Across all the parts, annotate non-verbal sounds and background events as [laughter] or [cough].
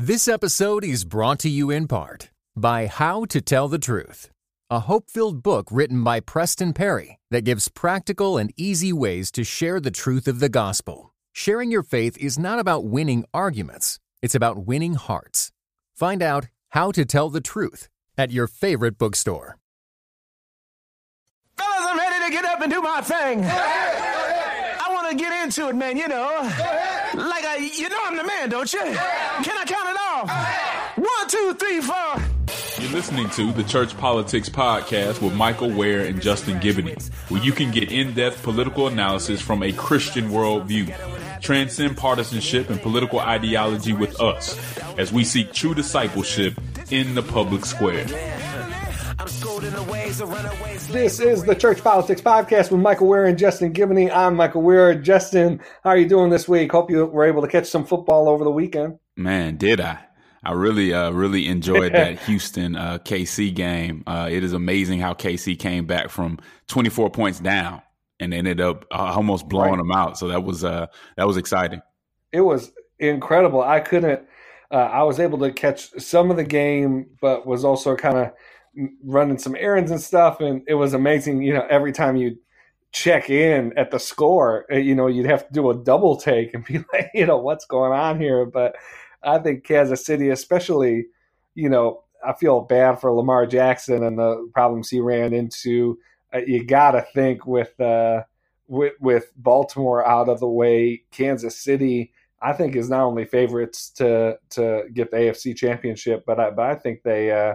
This episode is brought to you in part by How to Tell the Truth, a hope filled book written by Preston Perry that gives practical and easy ways to share the truth of the gospel. Sharing your faith is not about winning arguments, it's about winning hearts. Find out how to tell the truth at your favorite bookstore. Fellas, I'm ready to get up and do my thing. I want to get into it, man, you know. Like, I, you know I'm the man, don't you? Can I count it off? Uh-huh. One, two, three, four. You're listening to the Church Politics Podcast with Michael Wear and Justin Giboney, where you can get in depth political analysis from a Christian worldview. Transcend partisanship and political ideology with us as we seek true discipleship in the public square. This is the Church Politics Podcast with Michael Wear and Justin Giboney. I'm Michael Wear. Justin, how are you doing this week? Hope you were able to catch some football over the weekend. Man, did I? I really, uh, really enjoyed that [laughs] Houston uh, KC game. Uh, it is amazing how KC came back from 24 points down and ended up uh, almost blowing right. them out. So that was uh, that was exciting. It was incredible. I couldn't. Uh, I was able to catch some of the game, but was also kind of running some errands and stuff, and it was amazing. You know, every time you check in at the score, you know, you'd have to do a double take and be [laughs] like, you know, what's going on here? But I think Kansas City, especially, you know, I feel bad for Lamar Jackson and the problems he ran into. Uh, you got to think with uh, with with Baltimore out of the way, Kansas City, I think is not only favorites to to get the AFC Championship, but I but I think they uh,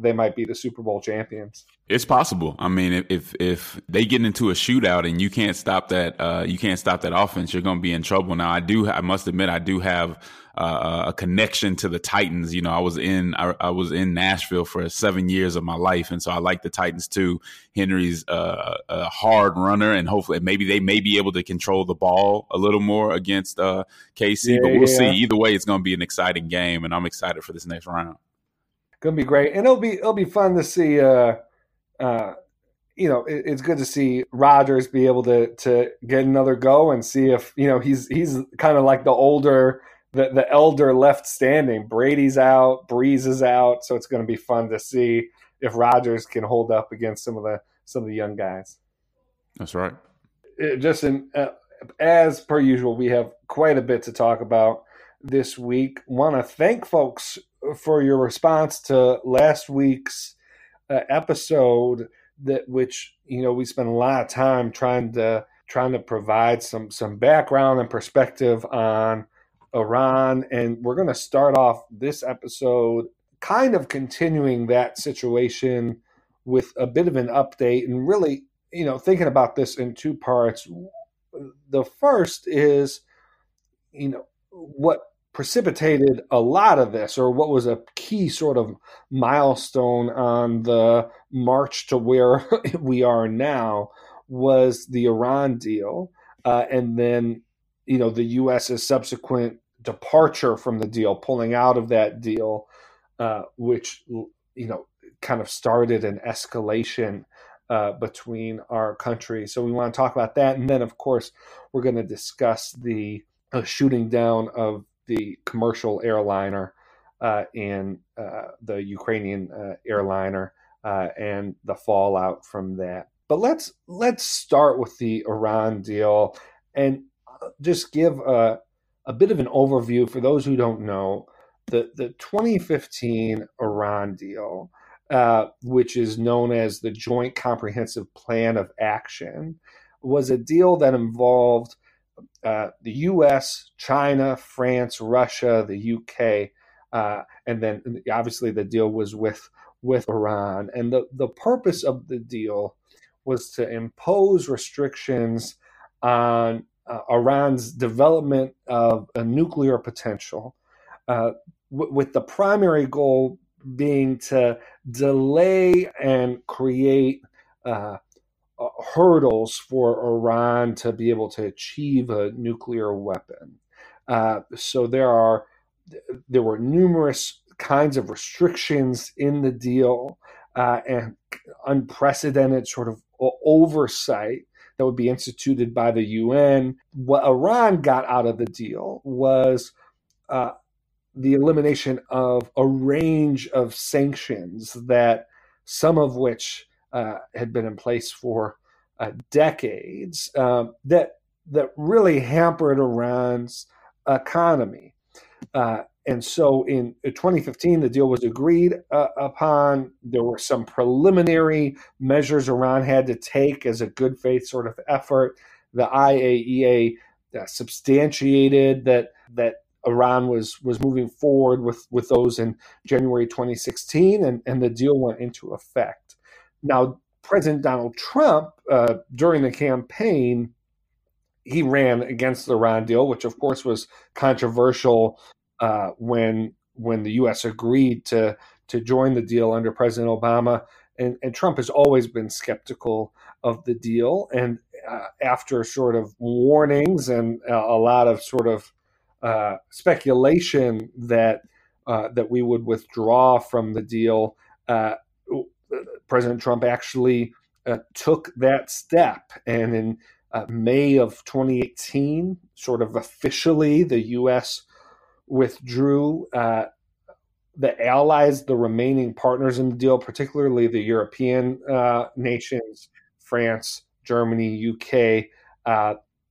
they might be the Super Bowl champions. It's possible. I mean, if if they get into a shootout and you can't stop that, uh, you can't stop that offense, you're going to be in trouble. Now, I do. I must admit, I do have uh, a connection to the Titans. You know, I was in I, I, was in Nashville for seven years of my life, and so I like the Titans too. Henry's uh, a hard runner, and hopefully, maybe they may be able to control the ball a little more against uh, KC. Yeah, but we'll yeah. see. Either way, it's going to be an exciting game, and I'm excited for this next round. Going to be great, and it'll be it'll be fun to see uh, uh, you know, it, it's good to see Rodgers be able to to get another go and see if you know he's he's kind of like the older the the elder left standing. Brady's out, Brees is out, so it's going to be fun to see if Rodgers can hold up against some of the some of the young guys. That's right. It, just in, uh, as per usual, we have quite a bit to talk about this week. Want to thank folks for your response to last week's uh, episode that which you know we spent a lot of time trying to trying to provide some some background and perspective on Iran. And we're going to start off this episode kind of continuing that situation with a bit of an update and really you know thinking about this in two parts. The first is you know what precipitated a lot of this, or what was a key sort of milestone on the march to where [laughs] we are now, was the Iran deal, uh, and then you know the U.S.'s subsequent departure from the deal, pulling out of that deal, uh, which you know kind of started an escalation uh, between our countries. So we want to talk about that, and then of course we're going to discuss the uh, shooting down of the commercial airliner uh, and uh, the Ukrainian uh, airliner uh, and the fallout from that. But let's let's start with the Iran deal and uh, just give a, a bit of an overview for those who don't know. The the 2015 Iran deal, uh, which is known as the Joint Comprehensive Plan of Action, was a deal that involved uh, the U.S., China, France, Russia, the UK, uh, and then obviously the deal was with with Iran. And the the purpose of the deal was to impose restrictions on uh, Iran's development of a nuclear potential, uh, w- with the primary goal being to delay and create uh, uh, hurdles for Iran to be able to achieve a nuclear weapon. Uh, so there are there were numerous kinds of restrictions in the deal uh, and unprecedented sort of oversight that would be instituted by the UN. What Iran got out of the deal was uh, the elimination of a range of sanctions that some of which uh, had been in place for uh, decades um, that that really hampered Iran's economy. Uh, and so in 2015, the deal was agreed uh, upon. There were some preliminary measures Iran had to take as a good faith sort of effort. The IAEA uh, substantiated that that Iran was was moving forward with, with those in January 2016, and, and the deal went into effect. Now, President Donald Trump, uh, during the campaign, he ran against the Iran deal, which of course was controversial uh, when when the U.S. agreed to to join the deal under President Obama. And, and Trump has always been skeptical of the deal. And uh, after sort of warnings and a, a lot of sort of uh, speculation that uh, that we would withdraw from the deal, uh, President Trump actually uh, took that step, and in uh, May of 2018, sort of officially, the U.S. withdrew. Uh, the allies, the remaining partners in the deal, particularly the European nations, France, Germany, UK,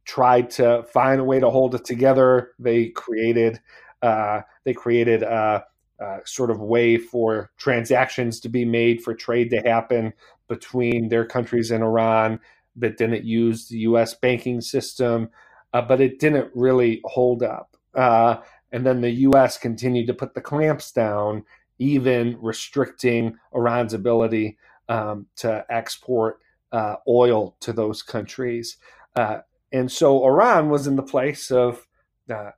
tried to find a way to hold it together. They created uh, they created a, a, sort of way for transactions to be made for trade to happen between their countries and Iran that didn't use the U.S. banking system, uh, but it didn't really hold up. Uh, and then the U.S. continued to put the clamps down, even restricting Iran's ability um, to export uh, oil to those countries. Uh, and so Iran was in the place of uh,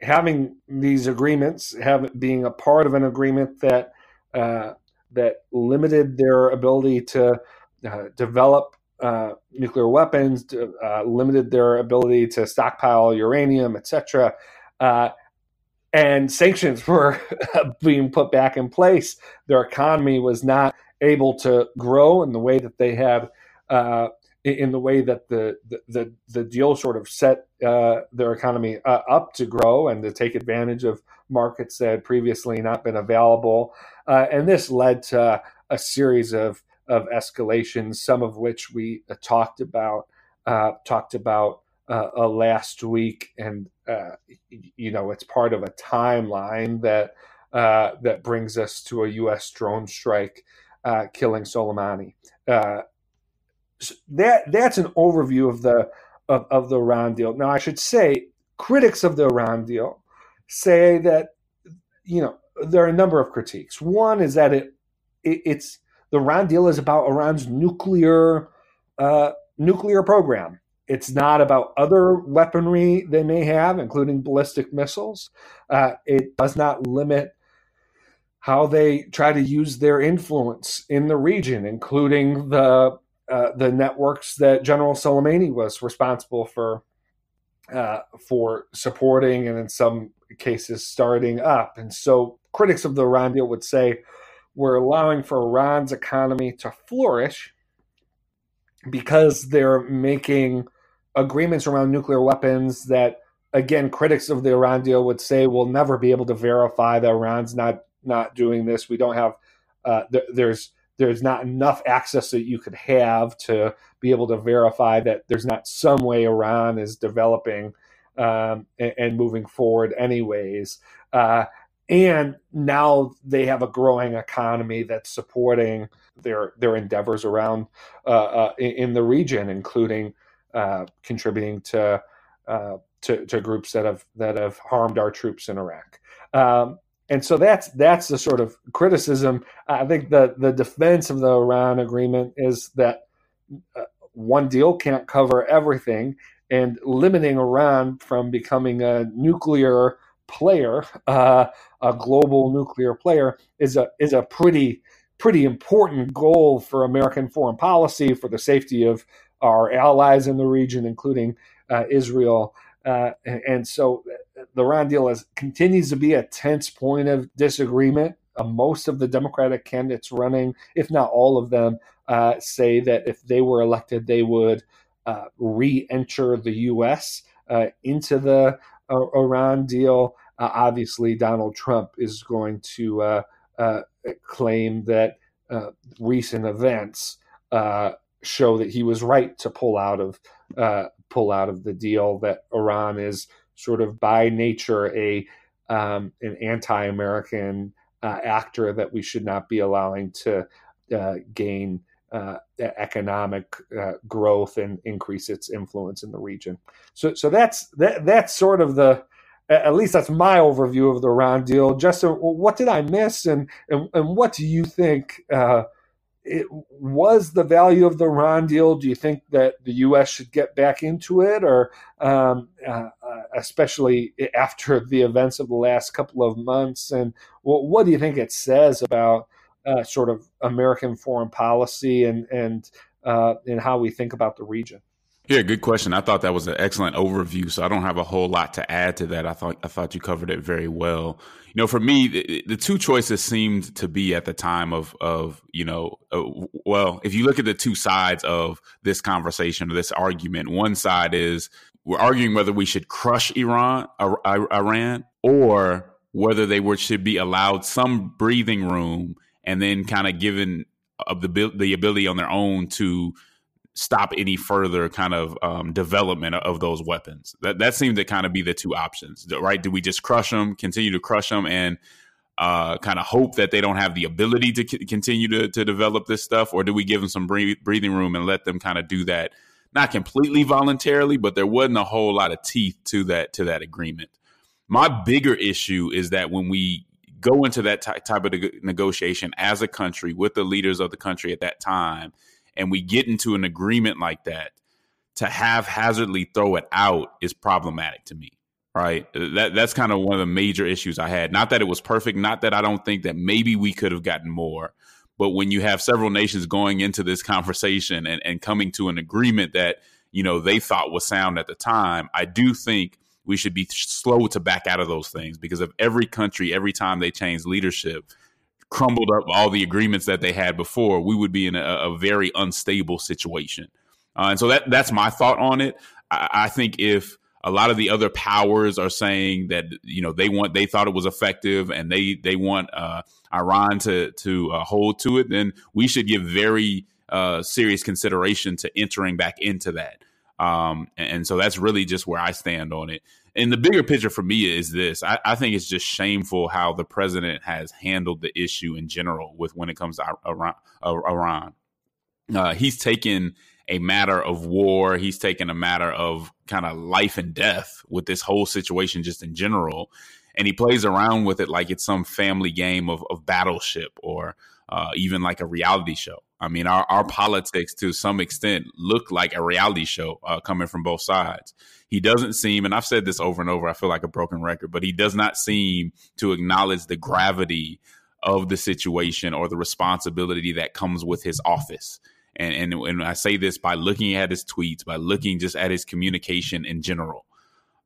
having these agreements, having being a part of an agreement that uh, that limited their ability to uh, develop uh, nuclear weapons, to, uh, limited their ability to stockpile uranium, etc. Uh, and sanctions [laughs] were being put back in place. Their economy was not able to grow in the way that they had in the way that the the, the deal sort of set uh, their economy uh, up to grow and to take advantage of markets that had previously not been available, uh, and this led to a series of of escalations, some of which we uh, talked about uh, talked about uh, last week, and you know it's part of a timeline that that brings us to a U.S. drone strike killing Soleimani that that's an overview of the of, of the Iran deal. Now, I should say, critics of the Iran deal say that you know there are a number of critiques. One is that it, it it's the Iran deal is about Iran's nuclear uh, nuclear program. It's not about other weaponry they may have, including ballistic missiles. Uh, it does not limit how they try to use their influence in the region, including the uh, the networks that General Soleimani was responsible for uh, for supporting and in some cases starting up. And so critics of the Iran deal would say we're allowing for Iran's economy to flourish because they're making agreements around nuclear weapons that again critics of the Iran deal would say we'll never be able to verify that Iran's not not doing this. We don't have uh, th- there's there's not enough access that you could have to be able to verify that there's not some way Iran is developing um, and, and, moving forward, anyways. Uh, and now they have a growing economy that's supporting their their endeavors around uh, uh, in, in, the region, including uh, contributing to, uh, to, to groups that have that have harmed our troops in Iraq. Um, and so that's that's the sort of criticism. I think the the defense of the Iran agreement is that uh, one deal can't cover everything, and limiting Iran from becoming a nuclear player, [laughs] uh, a global nuclear player, is a is a pretty pretty important goal for American foreign policy for the safety of our allies in the region, including uh, Israel. Uh, and, so the Iran deal is, continues to be a tense point of disagreement. Uh, most of the Democratic candidates running, if not all of them, uh, say that if they were elected, they would uh, re enter the U.S. Uh, into the uh, Iran deal. Uh, obviously, Donald Trump is going to uh, uh, claim that uh, recent events show that he was right to pull out of pull out of the deal. That Iran is sort of by nature a um, an anti-American actor that we should not be allowing to gain uh, economic uh, growth and increase its influence in the region. So, so that's that, that's sort of the at least that's my overview of the Iran deal. Justin, what did I miss, and and, and what do you think? It was the value of the Iran deal. Do you think that the U.S. should get back into it, or um, uh, especially [laughs] after the events of the last couple of months? And what, what do you think it says about uh, sort of American foreign policy and and uh, and how we think about the region. Yeah, good question. I thought that was an excellent overview, so I don't have a whole lot to add to that. I thought I thought you covered it very well. You know, for me, the, the two choices seemed to be at the time of of you know, uh, well, if you look at the two sides of this conversation or this argument, one side is we're arguing whether we should crush Iran, Iran, or whether they were should be allowed some breathing room and then kind of given of the the ability on their own to stop any further kind of um, development of those weapons. That that seemed to kind of be the two options, right? Do we just crush them, continue to crush them, and uh, kind of hope that they don't have the ability to c- continue to, to develop this stuff, or do we give them some breathing room and let them kind of do that, not completely voluntarily, but there wasn't a whole lot of teeth to that to that agreement. My bigger issue is that when we go into that ty- type of negotiation as a country with the leaders of the country at that time, and we get into an agreement like that, to haphazardly throw it out is problematic to me. Right. That that's kind of one of the major issues I had. Not that it was perfect, not that I don't think that maybe we could have gotten more. But when you have several nations going into this conversation and, and coming to an agreement that, you know, they thought was sound at the time, I do think we should be slow to back out of those things because of every country, every time they change leadership, crumbled up all the agreements that they had before, we would be in a, a very unstable situation. Uh, and so that that's my thought on it. I, I, think if a lot of the other powers are saying that you know they want they thought it was effective and they they want uh, Iran to to uh, hold to it, then we should give very uh, serious consideration to entering back into that. Um, and, so that's really just where I stand on it. And the bigger picture for me is this: I, I, think it's just shameful how the president has handled the issue in general with when it comes to Iran. Uh, he's taken a matter of war. He's taken a matter of kind of life and death with this whole situation, just in general, and he plays around with it like it's some family game of, of battleship or uh, even like a reality show. I mean, our, our politics to some extent look like a reality show uh, coming from both sides. He doesn't seem, and I've said this over and over, I feel like a broken record, but he does not seem to acknowledge the gravity of the situation or the responsibility that comes with his office. And, and, and I say this by looking at his tweets, by looking just at his communication in general.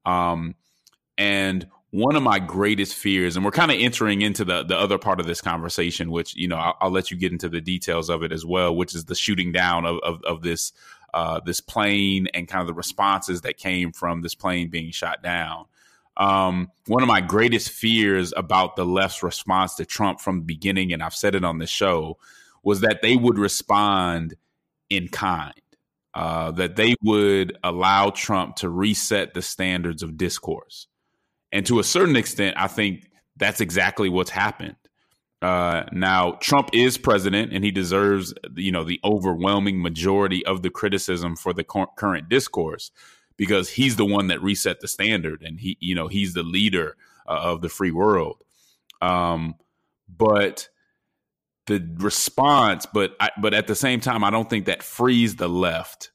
Um, and one of my greatest fears, and we're kind of entering into the the other part of this conversation, which you know I'll, I'll, let you get into the details of it as well, which is the shooting down of of, of this uh, this plane and kind of the responses that came from this plane being shot down. Um, one of my greatest fears about the left's response to Trump from the beginning, and I've said it on the show, was that they would respond in kind. Uh, that they would allow Trump to reset the standards of discourse. And to a certain extent, I think that's exactly what's happened. Uh, now, Trump is president, and he deserves, you know, the overwhelming majority of the criticism for the current discourse because he's the one that reset the standard, and he, you know, he's the leader uh, of the free world. Um, but the response, but I, but at the same time, I don't think that frees the left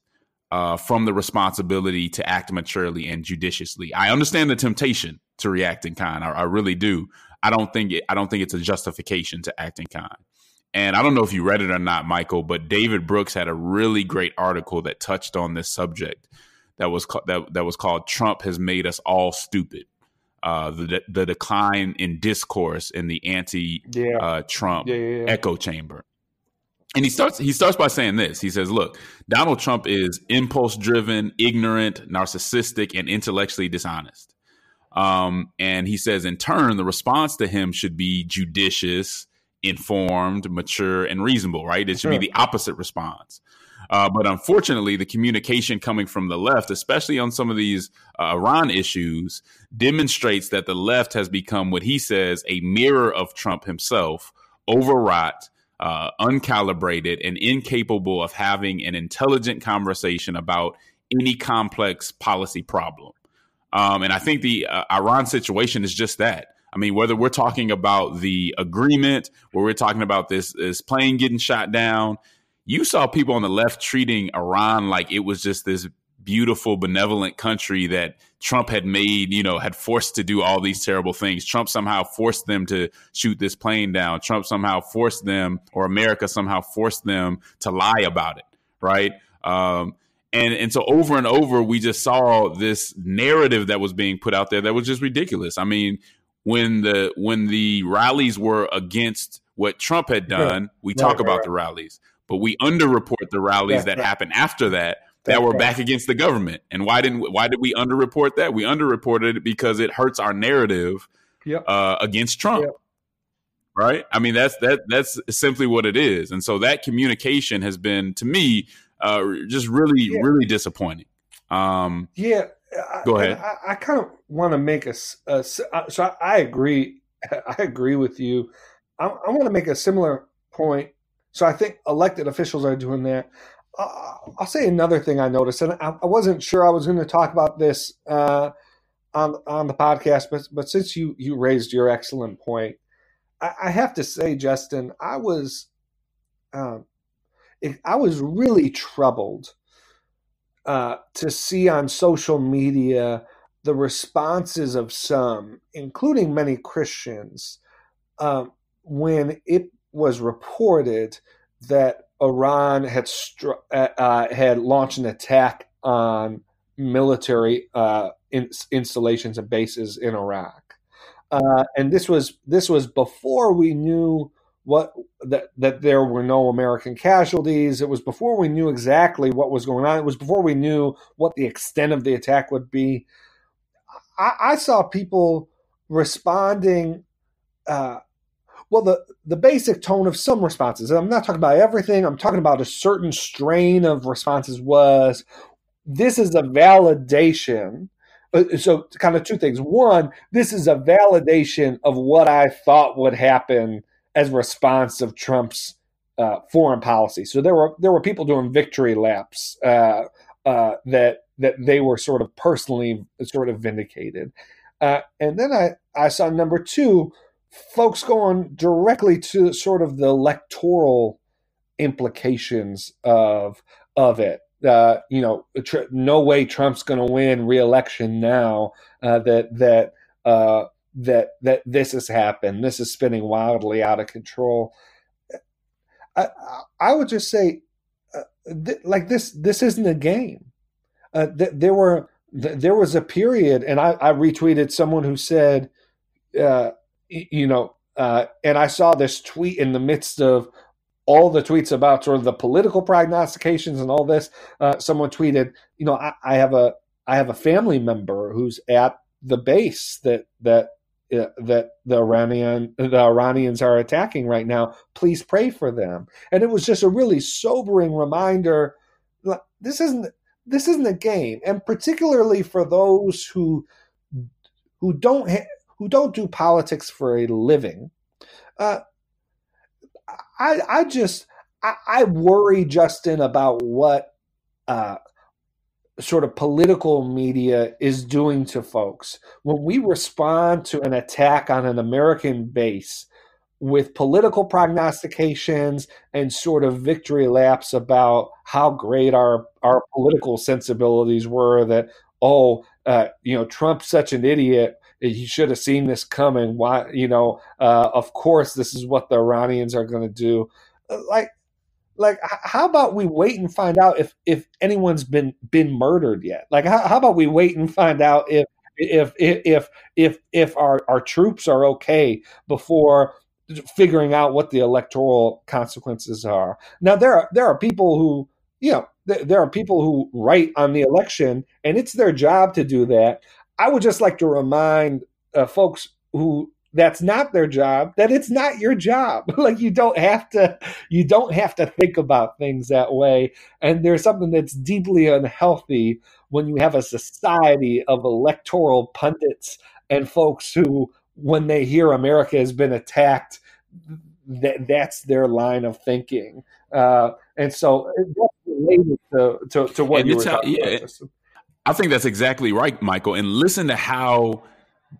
uh, from the responsibility to act maturely and judiciously. I understand the temptation to react in kind. I, I really do. I don't think it, I don't think it's a justification to act in kind. And I don't know if you read it or not, Michael, but David Brooks had a really great article that touched on this subject. That was that that was called "Trump has made us all stupid." Uh, the the decline in discourse in the anti-Trump yeah. uh, yeah, yeah, echo chamber. And he starts he starts by saying this. He says, "Look, Donald Trump is impulse driven, ignorant, narcissistic, and intellectually dishonest. Um, and he says, in turn, the response to him should be judicious, informed, mature, and reasonable, right? It should sure. be the opposite response. Uh, but unfortunately, the communication coming from the left, especially on some of these uh, Iran issues, demonstrates that the left has become what he says a mirror of Trump himself, overwrought, uh, uncalibrated, and incapable of having an intelligent conversation about any complex policy problem. Um, and I think the uh, Iran situation is just that. I mean, whether we're talking about the agreement, where we're talking about this, this plane getting shot down, you saw people on the left treating Iran like it was just this beautiful, benevolent country that Trump had made, you know, had forced to do all these terrible things. Trump somehow forced them to shoot this plane down. Trump somehow forced them, or America somehow forced them to lie about it, right? Um, and and so over and over, we just saw this narrative that was being put out there that was just ridiculous. I mean, when the when the rallies were against what Trump had done, we talk right, about the rallies but we underreport the rallies that happened after that that were back against the government. And why didn't why did we underreport that? We underreported it because it hurts our narrative yep. uh, against Trump. Yep. Right? I mean that's that that's simply what it is. And so that communication has been to me uh, just really yeah. really disappointing. Um, yeah. Go ahead. I, I kind of want to make a, a so I agree. [laughs] I agree with you. I, I want to make a similar point so I think elected officials are doing that. Uh, I'll say another thing I noticed, and I, I wasn't sure I was going to talk about this uh, on on the podcast, but but since you you raised your excellent point, I, I have to say, Justin, I was um, I was really troubled uh, to see on social media the responses of some, including many Christians, um, when it was reported that Iran had uh, uh, had launched an attack on military uh, in- installations and bases in Iraq, uh, and this was this was before we knew what that that there were no American casualties. It was before we knew exactly what was going on. It was before we knew what the extent of the attack would be. I, I saw people responding uh, well, the, the basic tone of some responses, I'm not talking about everything, I'm talking about a certain strain of responses was this is a validation. Uh, so, kind of two things. One, this is a validation of what I thought would happen as response of Trump's uh, foreign policy. So there were there were people doing victory laps uh, uh, that that they were sort of personally sort of vindicated. Uh, and then I I saw number two folks going directly to sort of the electoral implications of of it. Uh, you know, tr- no way Trump's going to win re-election now. Uh, that that that that this has happened. This is spinning wildly out of control. I, I would just say, uh, th- like this, this isn't a game. Uh, th- there were th- there was a period, and I, I retweeted someone who said, uh, you know, uh, and I saw this tweet in the midst of all the tweets about sort of the political prognostications and all this. Uh, someone tweeted, you know, I, I, have a I have a family member who's at the base that that that the Iranian the Iranians are attacking right now. Please pray for them. And it was just a really sobering reminder. This isn't this isn't a game, and particularly for those who who don't ha- who don't do politics for a living. Uh, I I just I, I, worry, Justin, about what uh, sort of political media is doing to folks when we respond to an attack on an American base with political prognostications and sort of victory laps about how great our our political sensibilities were that oh uh, you know Trump's such an idiot he should have seen this coming. Why, you know, uh, of course, this is what the Iranians are going to do. Uh, like, like, how about we wait and find out if if anyone's been been murdered yet? Like, how, how about we wait and find out if if if if if our our troops are okay before figuring out what the electoral consequences are. Now there are there are people who you know there are people who write on the election and it's their job to do that I would just like to remind uh, folks who that's not their job that it's not your job [laughs] like you don't have to you don't have to think about things that way and there's something that's deeply unhealthy when you have a society of electoral pundits and folks who when they hear america has been attacked that that's their line of thinking uh, and so that's related to, to, to what and you were talking yeah, about. I think that's exactly right, Michael. And listen to how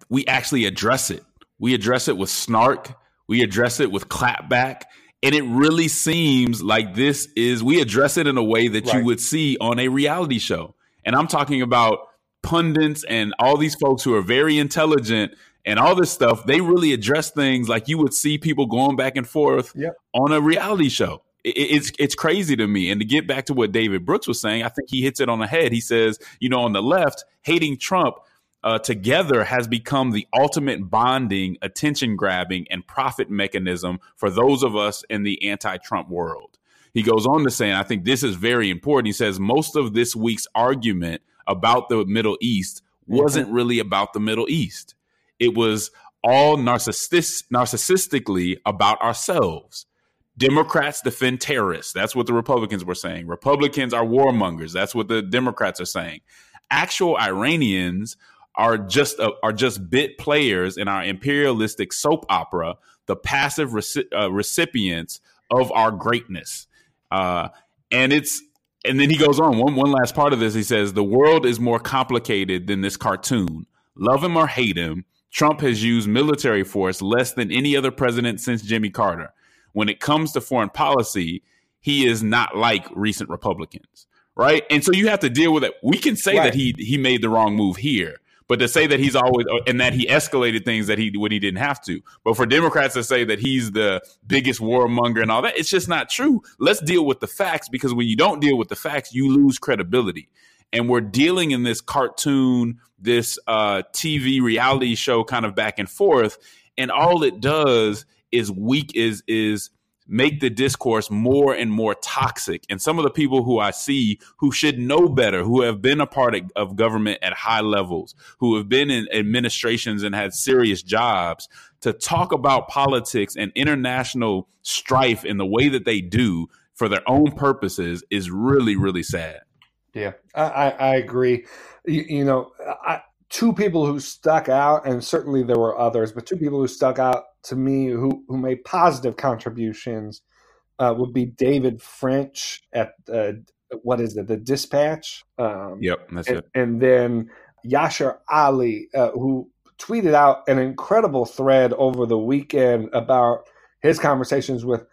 we actually address it. We address it with snark. We address it with clapback. And it really seems like this is, we address it in a way that right. you would see on a reality show. And I'm talking about pundits and all these folks who are very intelligent and all this stuff. They really address things like you would see people going back and forth yep. on a reality show. it's it's crazy to me. And to get back to what David Brooks was saying, I think he hits it on the head. He says, you know, on the left, hating Trump uh, together has become the ultimate bonding, attention grabbing, and profit mechanism for those of us in the anti Trump world. He goes on to say, and I think this is very important. He says, most of this week's argument about the Middle East wasn't really about the Middle East, it was all narcissist- narcissistically about ourselves. Democrats defend terrorists. That's what the Republicans were saying. Republicans are warmongers. That's what the Democrats are saying. Actual Iranians are just uh, are just bit players in our imperialistic soap opera, the passive reci- uh, recipients of our greatness. Uh, and it's and then he goes on one one last part of this. He says the world is more complicated than this cartoon. Love him or hate him, Trump has used military force less than any other president since Jimmy Carter. When it comes to foreign policy, he is not like recent Republicans, right? And so you have to deal with it. We can say right. that he he made the wrong move here, but to say that he's always and that he escalated things that he when he didn't have to. But for Democrats to say that he's the biggest warmonger and all that, it's just not true. Let's deal with the facts because when you don't deal with the facts, you lose credibility. And we're dealing in this cartoon, this uh, TV reality show kind of back and forth, and all it does is weak is is make the discourse more and more toxic. And some of the people who I see who should know better, who have been a part of, of government at high levels, who have been in administrations and had serious jobs, to talk about politics and international strife in the way that they do for their own purposes is really, really sad. Yeah, I, I agree. You, you know, I, two people who stuck out, and certainly there were others, but two people who stuck out to me who, who made positive contributions uh, would be David French at uh, what is it, the Dispatch? Um, yep, that's and, it. And then Yashar Ali, uh, who tweeted out an incredible thread over the weekend about his conversations with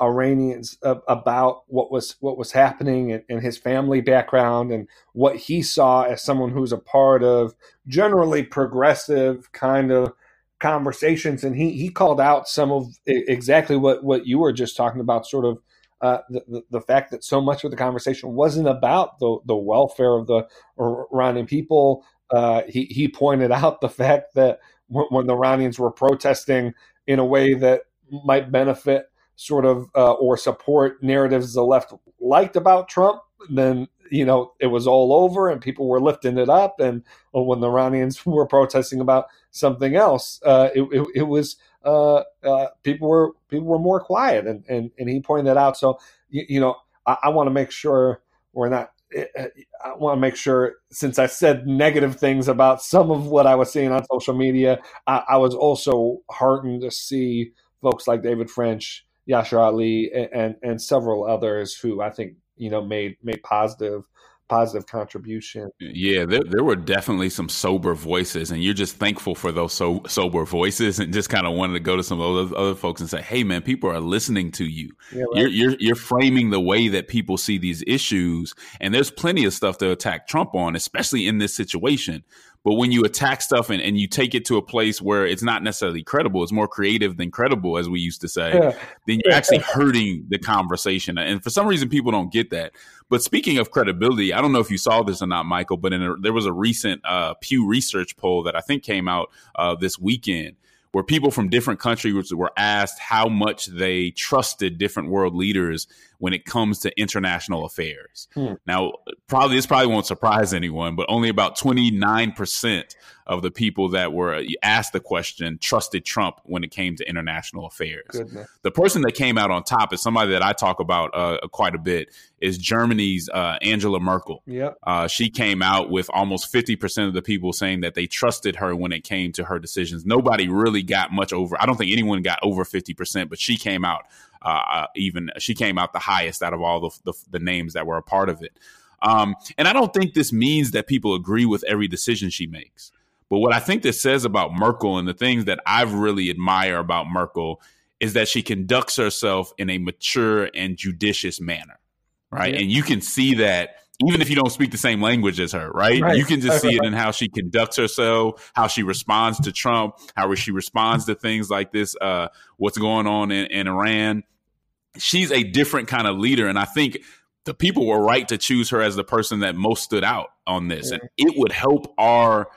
uh, Iranians about what was what was happening and, and, his family background and what he saw as someone who's a part of generally progressive kind of conversations. And he he called out some of exactly what what you were just talking about, sort of. Uh, the, the, the fact that so much of the conversation wasn't about the, the welfare of the Iranian people. Uh, he, he pointed [laughs] out the fact that when, when the Iranians were protesting in a way that might benefit sort of uh, or support narratives the left liked about Trump, then you know it was all over and people were lifting it up. And when the Iranians [laughs] were protesting about something else, uh, it, it, it, was uh, uh, people were people were more quiet, and and, and he pointed that out. So you, you know I, I want to make sure we're not. I want to make sure, since I said negative things about some of what I was seeing on social media, I, I was also heartened to see folks like David French Yashar Ali and, and, and several others who I think you know made made positive positive contribution. Yeah, there, there were definitely some sober voices, and you're just thankful for those so, sober voices, and just kind of wanted to go to some of those other folks and say, "Hey, man, people are listening to you. Yeah, right. you're, you're you're framing the way that people see these issues, and there's plenty of stuff to attack Trump on, especially in this situation. But when you attack stuff and, and you take it to a place where it's not necessarily credible, it's more creative than credible, as we used to say, yeah. then you're actually hurting the conversation. And for some reason, people don't get that. But speaking of credibility, I don't know if you saw this or not, Michael, but a, there was a recent uh, Pew Research poll that I think came out uh, this weekend where people from different countries were asked how much they trusted different world leaders when it comes to international affairs. Hmm. Now, probably this probably won't surprise anyone, but only about 29% of the people that were asked the question trusted Trump when it came to international affairs. Goodness. The person that came out on top is somebody that I talk about uh, quite a bit is Germany's uh, Angela Merkel. Yep. Uh, she came out with almost 50% of the people saying that they trusted her when it came to her decisions. Nobody really got much over. I don't think anyone got over 50%, but she came out uh, even she came out the highest out of all the, the, the names that were a part of it. Um, and I don't think this means that people agree with every decision she makes. But what I think this says about Merkel and the things that I've really admire about Merkel is that she conducts herself in a mature and judicious manner, right? Yeah. And you can see that even if you don't speak the same language as her, right? Right. You can just see it in how she conducts herself, how she responds to Trump, how she responds to things like this, uh, what's going on in, in Iran. She's a different kind of leader. And I think the people were right to choose her as the person that most stood out on this. And it would help our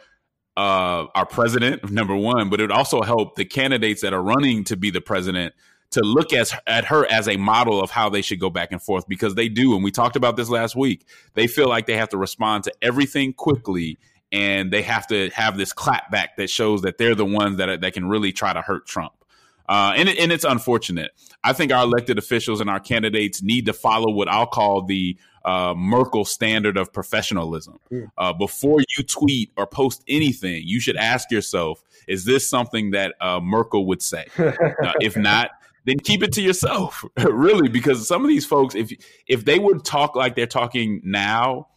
uh, our president, [laughs] number one, but it would also help the candidates that are running to be the president to look as, at her as a model of how they should go back and forth because they do. And we talked about this last week. They feel like they have to respond to everything quickly and they have to have this clapback that shows that they're the ones that, are, that can really try to hurt Trump. Uh, and, and it's unfortunate. I think our elected officials and our candidates need to follow what I'll call the uh, Merkel standard of professionalism. Uh, before you tweet or post anything, you should ask yourself, is this something that uh, Merkel would say? Now, [laughs] if not, then keep it to yourself, [laughs] really, because some of these folks, if if they would talk like they're talking now,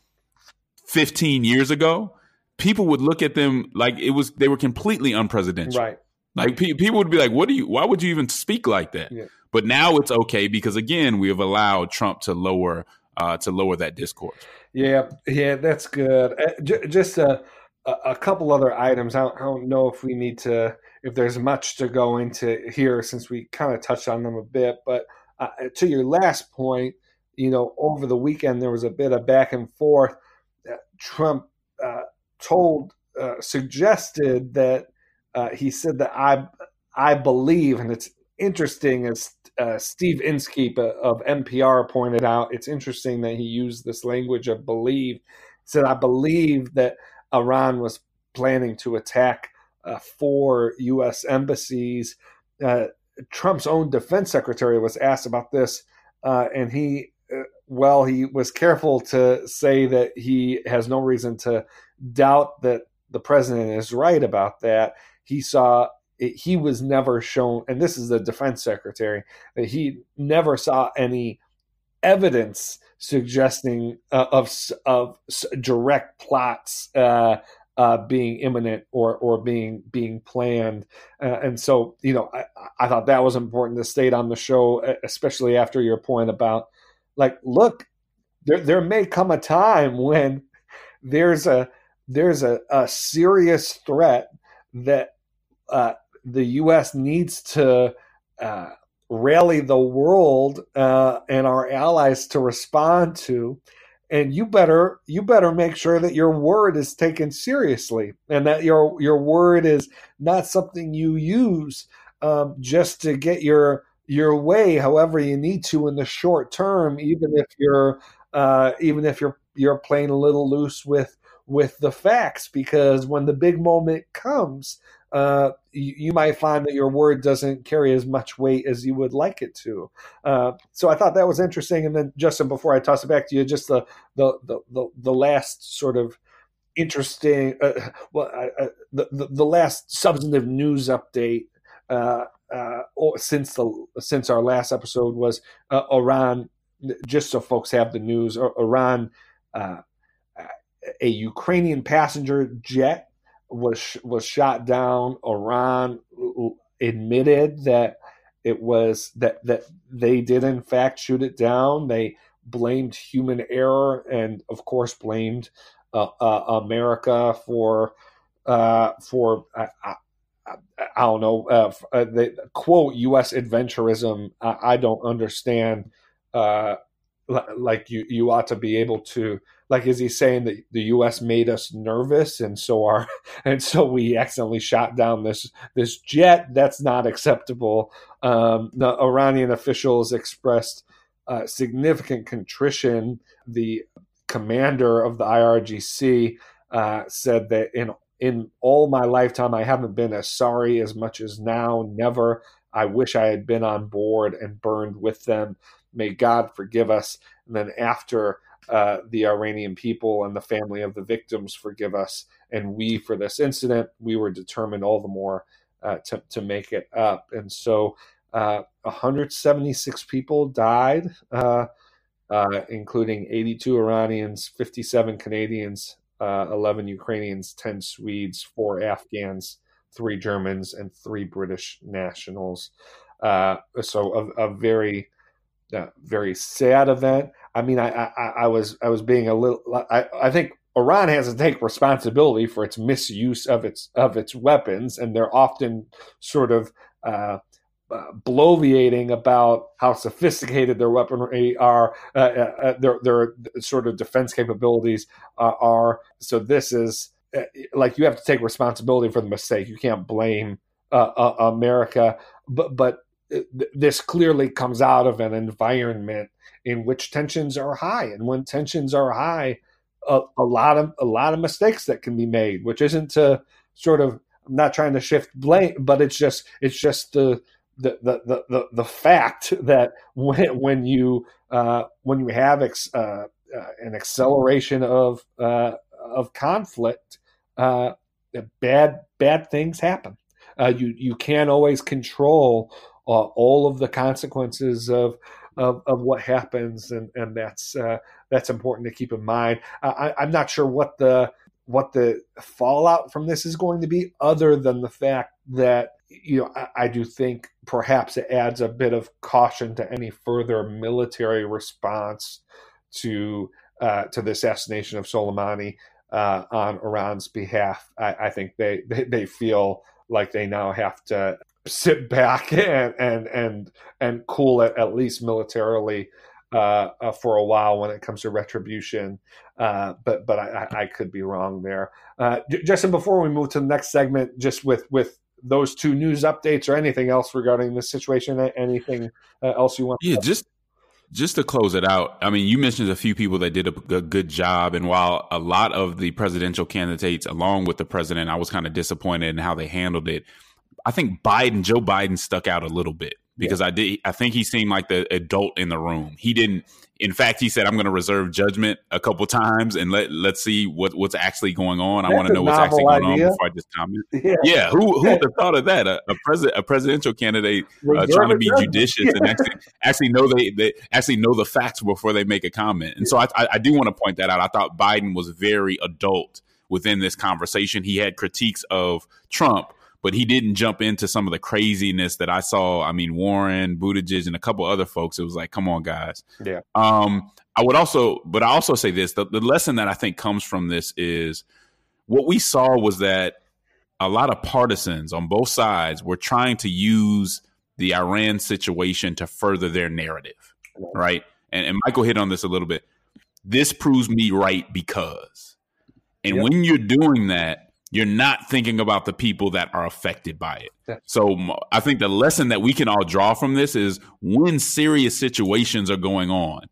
15 years ago, people would look at them like it was they were completely unpresidential. Right. Like pe- people would be like, "What do you? Why would you even speak like that?" Yeah. But now it's okay because again, we have allowed Trump to lower uh, to lower that discourse. Yeah, yeah, that's good. Uh, j- just a, a a couple other items. I don't, I don't know if we need to, if there's much to go into here since we kind of touched on them a bit. But uh, to your last point, you know, over the weekend there was a bit of back and forth. Trump uh, told, uh, suggested that uh, he said that I, I believe, and it's interesting as uh, Steve Inskeep of NPR pointed out, it's interesting that he used this language of believe. He said, I believe that Iran was planning to attack uh, four U.S. embassies. Uh, Trump's own defense secretary was asked about this, uh, and he, uh, well, he was careful to say that he has no reason to doubt that the president is right about that. He saw he was never shown, and this is the defense secretary, that he never saw any evidence suggesting uh, of of direct plots uh, uh, being imminent or or being being planned. Uh, and so, you know, I, I thought that was important to state on the show, especially after your point about like, look, there there may come a time when there's a there's a, a serious threat that uh, the U.S. needs to uh, rally the world uh, and our allies to respond to, and you better you better make sure that your word is taken seriously and that your your word is not something you use um, just to get your your way, however you need to in the short term, even if you're uh, even if you're you're playing a little loose with with the facts, because when the big moment comes, uh, you, you, might find that your word doesn't carry as much weight as you would like it to. Uh, so I thought that was interesting. And then Justin, before I toss it back to you, just the the the the, the last sort of interesting, uh, well, the, the, the last substantive news update. Uh, since the since our last episode was uh, Iran, just so folks have the news, Iran, uh, a Ukrainian passenger jet was was shot down. Iran admitted that it was that that they did in fact shoot it down. They blamed human error and of course blamed uh, uh, America for uh, for I, I, I, don't know uh, the quote U.S. adventurism. I, I don't understand. Like you, you ought to be able to like is he saying that the US made us nervous and so our [laughs] and so we accidentally shot down this this jet that's not acceptable um, the Iranian officials expressed uh, significant contrition. The commander of the IRGC uh, said that in in all my lifetime, I haven't been as sorry as much as now. Never. I wish I had been on board and burned with them. May God forgive us. And then after uh, the Iranian people and the family of the victims forgive us, and we for this incident, we were determined all the more uh, to to make it up. And so, uh, 176 people died, uh, uh, including 82 Iranians, 57 Canadians, uh, 11 Ukrainians, 10 Swedes, four Afghans, three Germans, and three British nationals. So a, a very, uh, very sad event. I mean, I, I, I, was I was being a little. I, I think Iran has to take responsibility for its misuse of its of its weapons, and they're often sort of uh, uh, bloviating about how sophisticated their weaponry are, uh, uh, uh their their sort of defense capabilities are. So this is uh, like you have to take responsibility for the mistake. You can't blame America, but but this clearly comes out of an environment in which tensions are high, and when tensions are high, a, a lot of a lot of mistakes that can be made, which isn't to sort of I'm not trying to shift blame, but it's just it's just the the the the, the fact [laughs] that when when you uh, when you have ex, uh, uh, an acceleration of uh, of conflict, uh, bad bad things happen. Uh, you you can't always control all of the consequences of of, of what happens, and and that's that's important to keep in mind. I, I'm not sure what the what the fallout from this is going to be, other than the fact that you know, I, I, do think perhaps it adds a bit of caution to any further military response to uh, to the assassination of Soleimani uh, on Iran's behalf. I, I think they, they, they feel like they now have to sit back [laughs] and and and and cool it at least militarily uh, uh, for a while when it comes to retribution. Uh, but but I, I, could be wrong there. Uh, Justin, before we move to the next segment, just with with those two news updates or anything else regarding this situation? Anything uh, else you want? Yeah, just just to close it out. I mean, you mentioned a few people that did a, a, good job, and while a lot of the presidential candidates, along with the president, I was kind of disappointed in how they handled it. I think Biden, Joe Biden, stuck out a little bit because yeah. I did. I think he seemed like the adult in the room. He didn't. In fact, he said, "I'm going to reserve judgment a couple times and let let's see what what's actually going on. That's I want to know what's actually going idea. on before I just comment." [laughs] Yeah, yeah who who would [laughs] have thought of that? A, a president, a presidential candidate uh, trying to be judgment. judicious yeah. and actually actually know they, they actually know the facts before they make a comment. And so I, I, I do want to point that out. I thought Biden was very adult within this conversation. He had critiques of Trump but he didn't jump into some of the craziness that I saw. I mean, Warren, Buttigieg, and a couple other folks. It was like, come on, guys. Yeah. Um, I would also, but I also say this: the, the lesson that I think comes from this is what we saw was that a lot of partisans on both sides were trying to use the Iran situation to further their narrative, right? And, and Michael hit on this a little bit. This proves me right because, and yep. when you're doing that, you're not thinking about the people that are affected by it. Yeah. So I think the lesson that we can all draw from this is when serious situations are going on,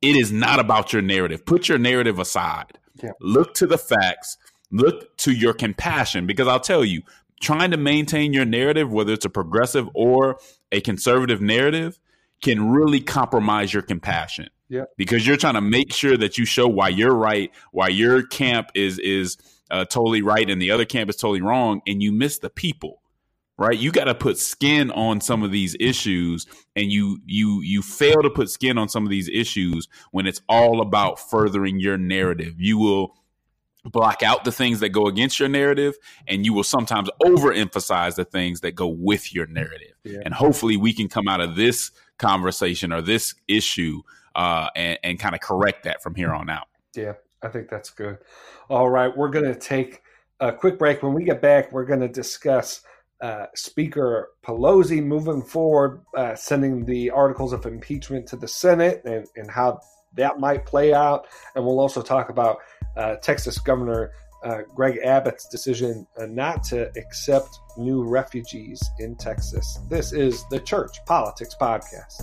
it is not about your narrative. Put your narrative aside. Yeah. Look to the facts, look to your compassion because I'll tell you, trying to maintain your narrative whether it's a progressive or a conservative narrative can really compromise your compassion. Yeah. Because you're trying to make sure that you show why you're right, why your camp is is uh, totally right and the other camp is totally wrong, and you miss the people right? You got to put skin on some of these issues and you you you fail to put skin on some of these issues when it's all about furthering your narrative. You will block out the things that go against your narrative and you will sometimes overemphasize the things that go with your narrative. Yeah. and hopefully we can come out of this conversation or this issue uh, and, and kind of correct that from here on out. Yeah I think that's good. All right, we're going to take a quick break. When we get back, we're going to discuss uh, Speaker Pelosi moving forward, uh, sending the articles of impeachment to the Senate and, and how that might play out. And we'll also talk about uh, Texas Governor uh, Greg Abbott's decision uh, not to accept new refugees in Texas. This is the Church Politics Podcast.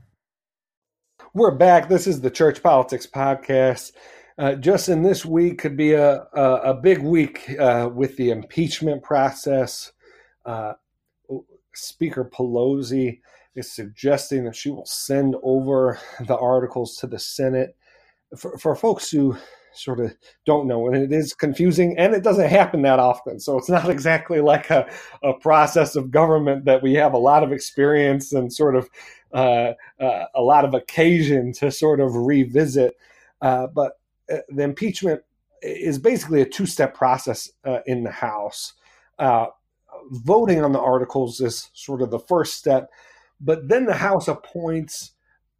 We're back. This is the Church Politics Podcast. Uh, Justin, this week could be a, a, a big week uh, with the impeachment process. Uh, Speaker Pelosi is suggesting that she will send over the articles to the Senate. For, for folks who sort of don't know, and it is confusing, and it doesn't happen that often. So it's not [laughs] exactly like a, a process of government that we have a lot of experience and sort of uh, uh, a lot of occasion to sort of revisit. Uh, but uh, the impeachment is basically a two step process uh, in the House. Voting on the articles is sort of the first step but then the House appoints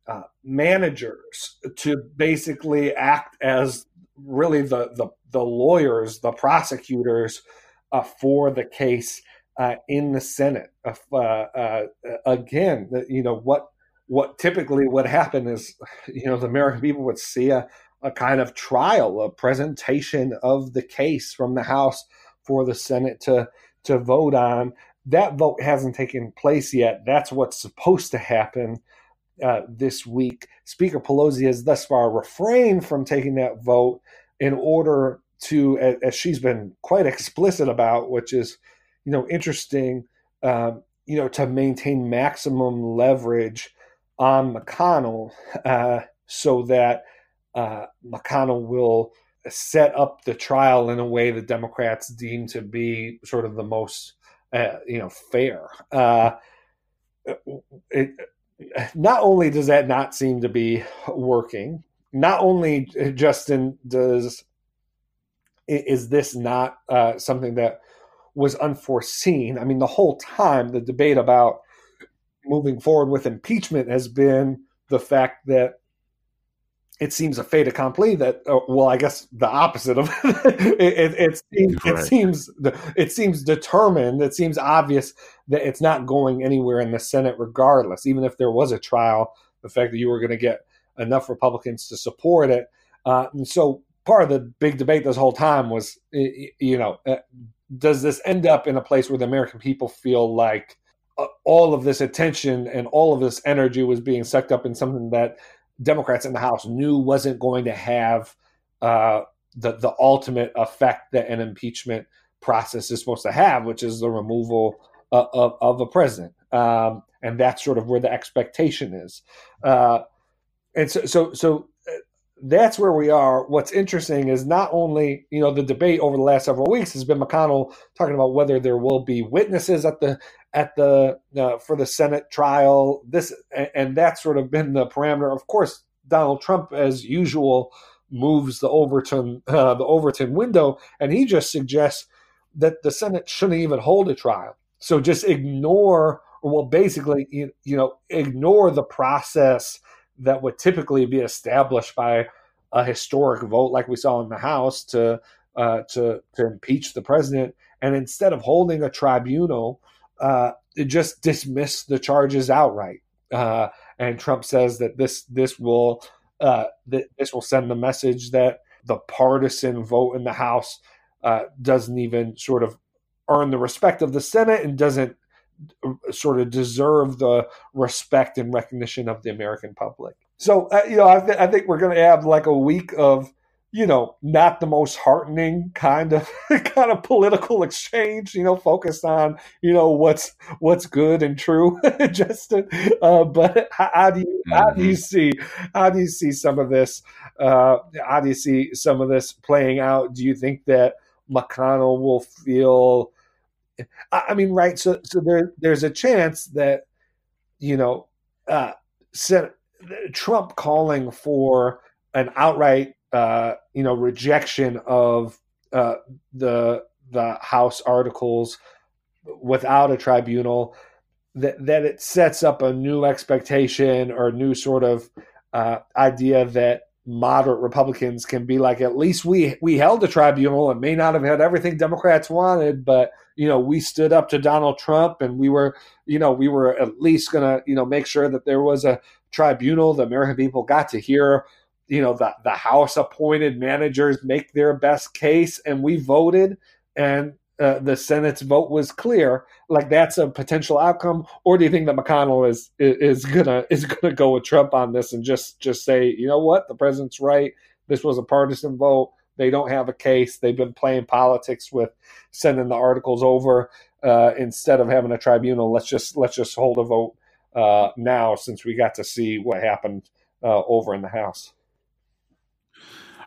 uh, managers to basically act as really the the, the lawyers, the prosecutors uh, for the case uh, in the Senate. Uh, uh, again, you know what what typically would happen is [sighs] you know the American people would see a, a kind of trial, a presentation of the case from the House for the Senate to to vote on. That vote hasn't taken place yet. That's what's supposed to happen uh, this week. Speaker Pelosi has thus far refrained from taking that vote in order to, as she's been quite explicit about, which is, you know, interesting, um, you know, to maintain maximum leverage on McConnell [laughs] uh, so that uh, McConnell will set up the trial in a way the Democrats deem to be sort of the most uh, you know, fair. Uh, it, not only does that not seem to be working, not only Justin does is this not uh, something that was unforeseen. I mean, the whole time the debate about moving forward with impeachment has been the fact that it seems a fait accompli that uh, well i guess the opposite of [laughs] it, it, it, seems, right. it seems it seems determined it seems obvious that it's not going anywhere in the senate regardless even if there was a trial the fact that you were going to get enough republicans to support it uh, and so part of the big debate this whole time was you know uh, does this end up in a place where the american people feel like uh, all of this attention and all of this energy was being sucked up in something that Democrats in the House knew wasn't going to have uh, the the ultimate effect that an impeachment process is supposed to have, which is the removal of, of, of a president, um, and that's sort of where the expectation is. Uh, and so, so, so uh, that's where we are. What's interesting is not only you know the debate over the last several weeks has been McConnell talking about whether there will be witnesses at the at the uh, for the Senate trial. This and that's sort of been the parameter. Of course, Donald Trump, as usual, moves the Overton uh, the Overton window, and he just suggests that the Senate shouldn't even hold a trial. So just ignore, or well, basically, you, you know, ignore the process that would typically be established by a historic vote, like we saw in the House, to uh, to to impeach the president, and instead of holding a tribunal uh, just dismiss the charges outright. Uh, and Trump says that this this will uh, this will send the message that the partisan vote in the House uh, doesn't even sort of earn the respect of the Senate and doesn't sort of deserve the respect and recognition of the American public. So uh, you know, I, th- I think we're going to have like a week of you know, not the most heartening kind of [laughs] kind of political exchange, you know, focused on, you know, what's what's good and true, [laughs] Justin. Uh, but how, how, do you how do you mm-hmm. see how do you see some of this? Uh, how do you see some of this playing out? Do you think that McConnell will feel? I mean, right? So so there there's a chance that you know, uh, Trump calling for an outright uh, you know rejection of uh, the the House articles without a tribunal that that it sets up a new expectation or a new sort of uh, idea that moderate Republicans can be like, at least we we held a tribunal and may not have had everything Democrats wanted, but you know we stood up to Donald Trump and we were you know we were at least to you know make sure that there was a tribunal. The American people got to hear you know the the House appointed managers make their best case, and we voted and uh, the Senate's vote was clear, like that's a potential outcome, or do you think that McConnell is is gonna is gonna go with Trump on this and just just say, you know what, the president's right, this was a partisan vote, they don't have a case, they've been playing politics with sending the articles over uh, instead of having a tribunal. Let's just let's just hold a vote uh, now since we got to see what happened uh, over in the House.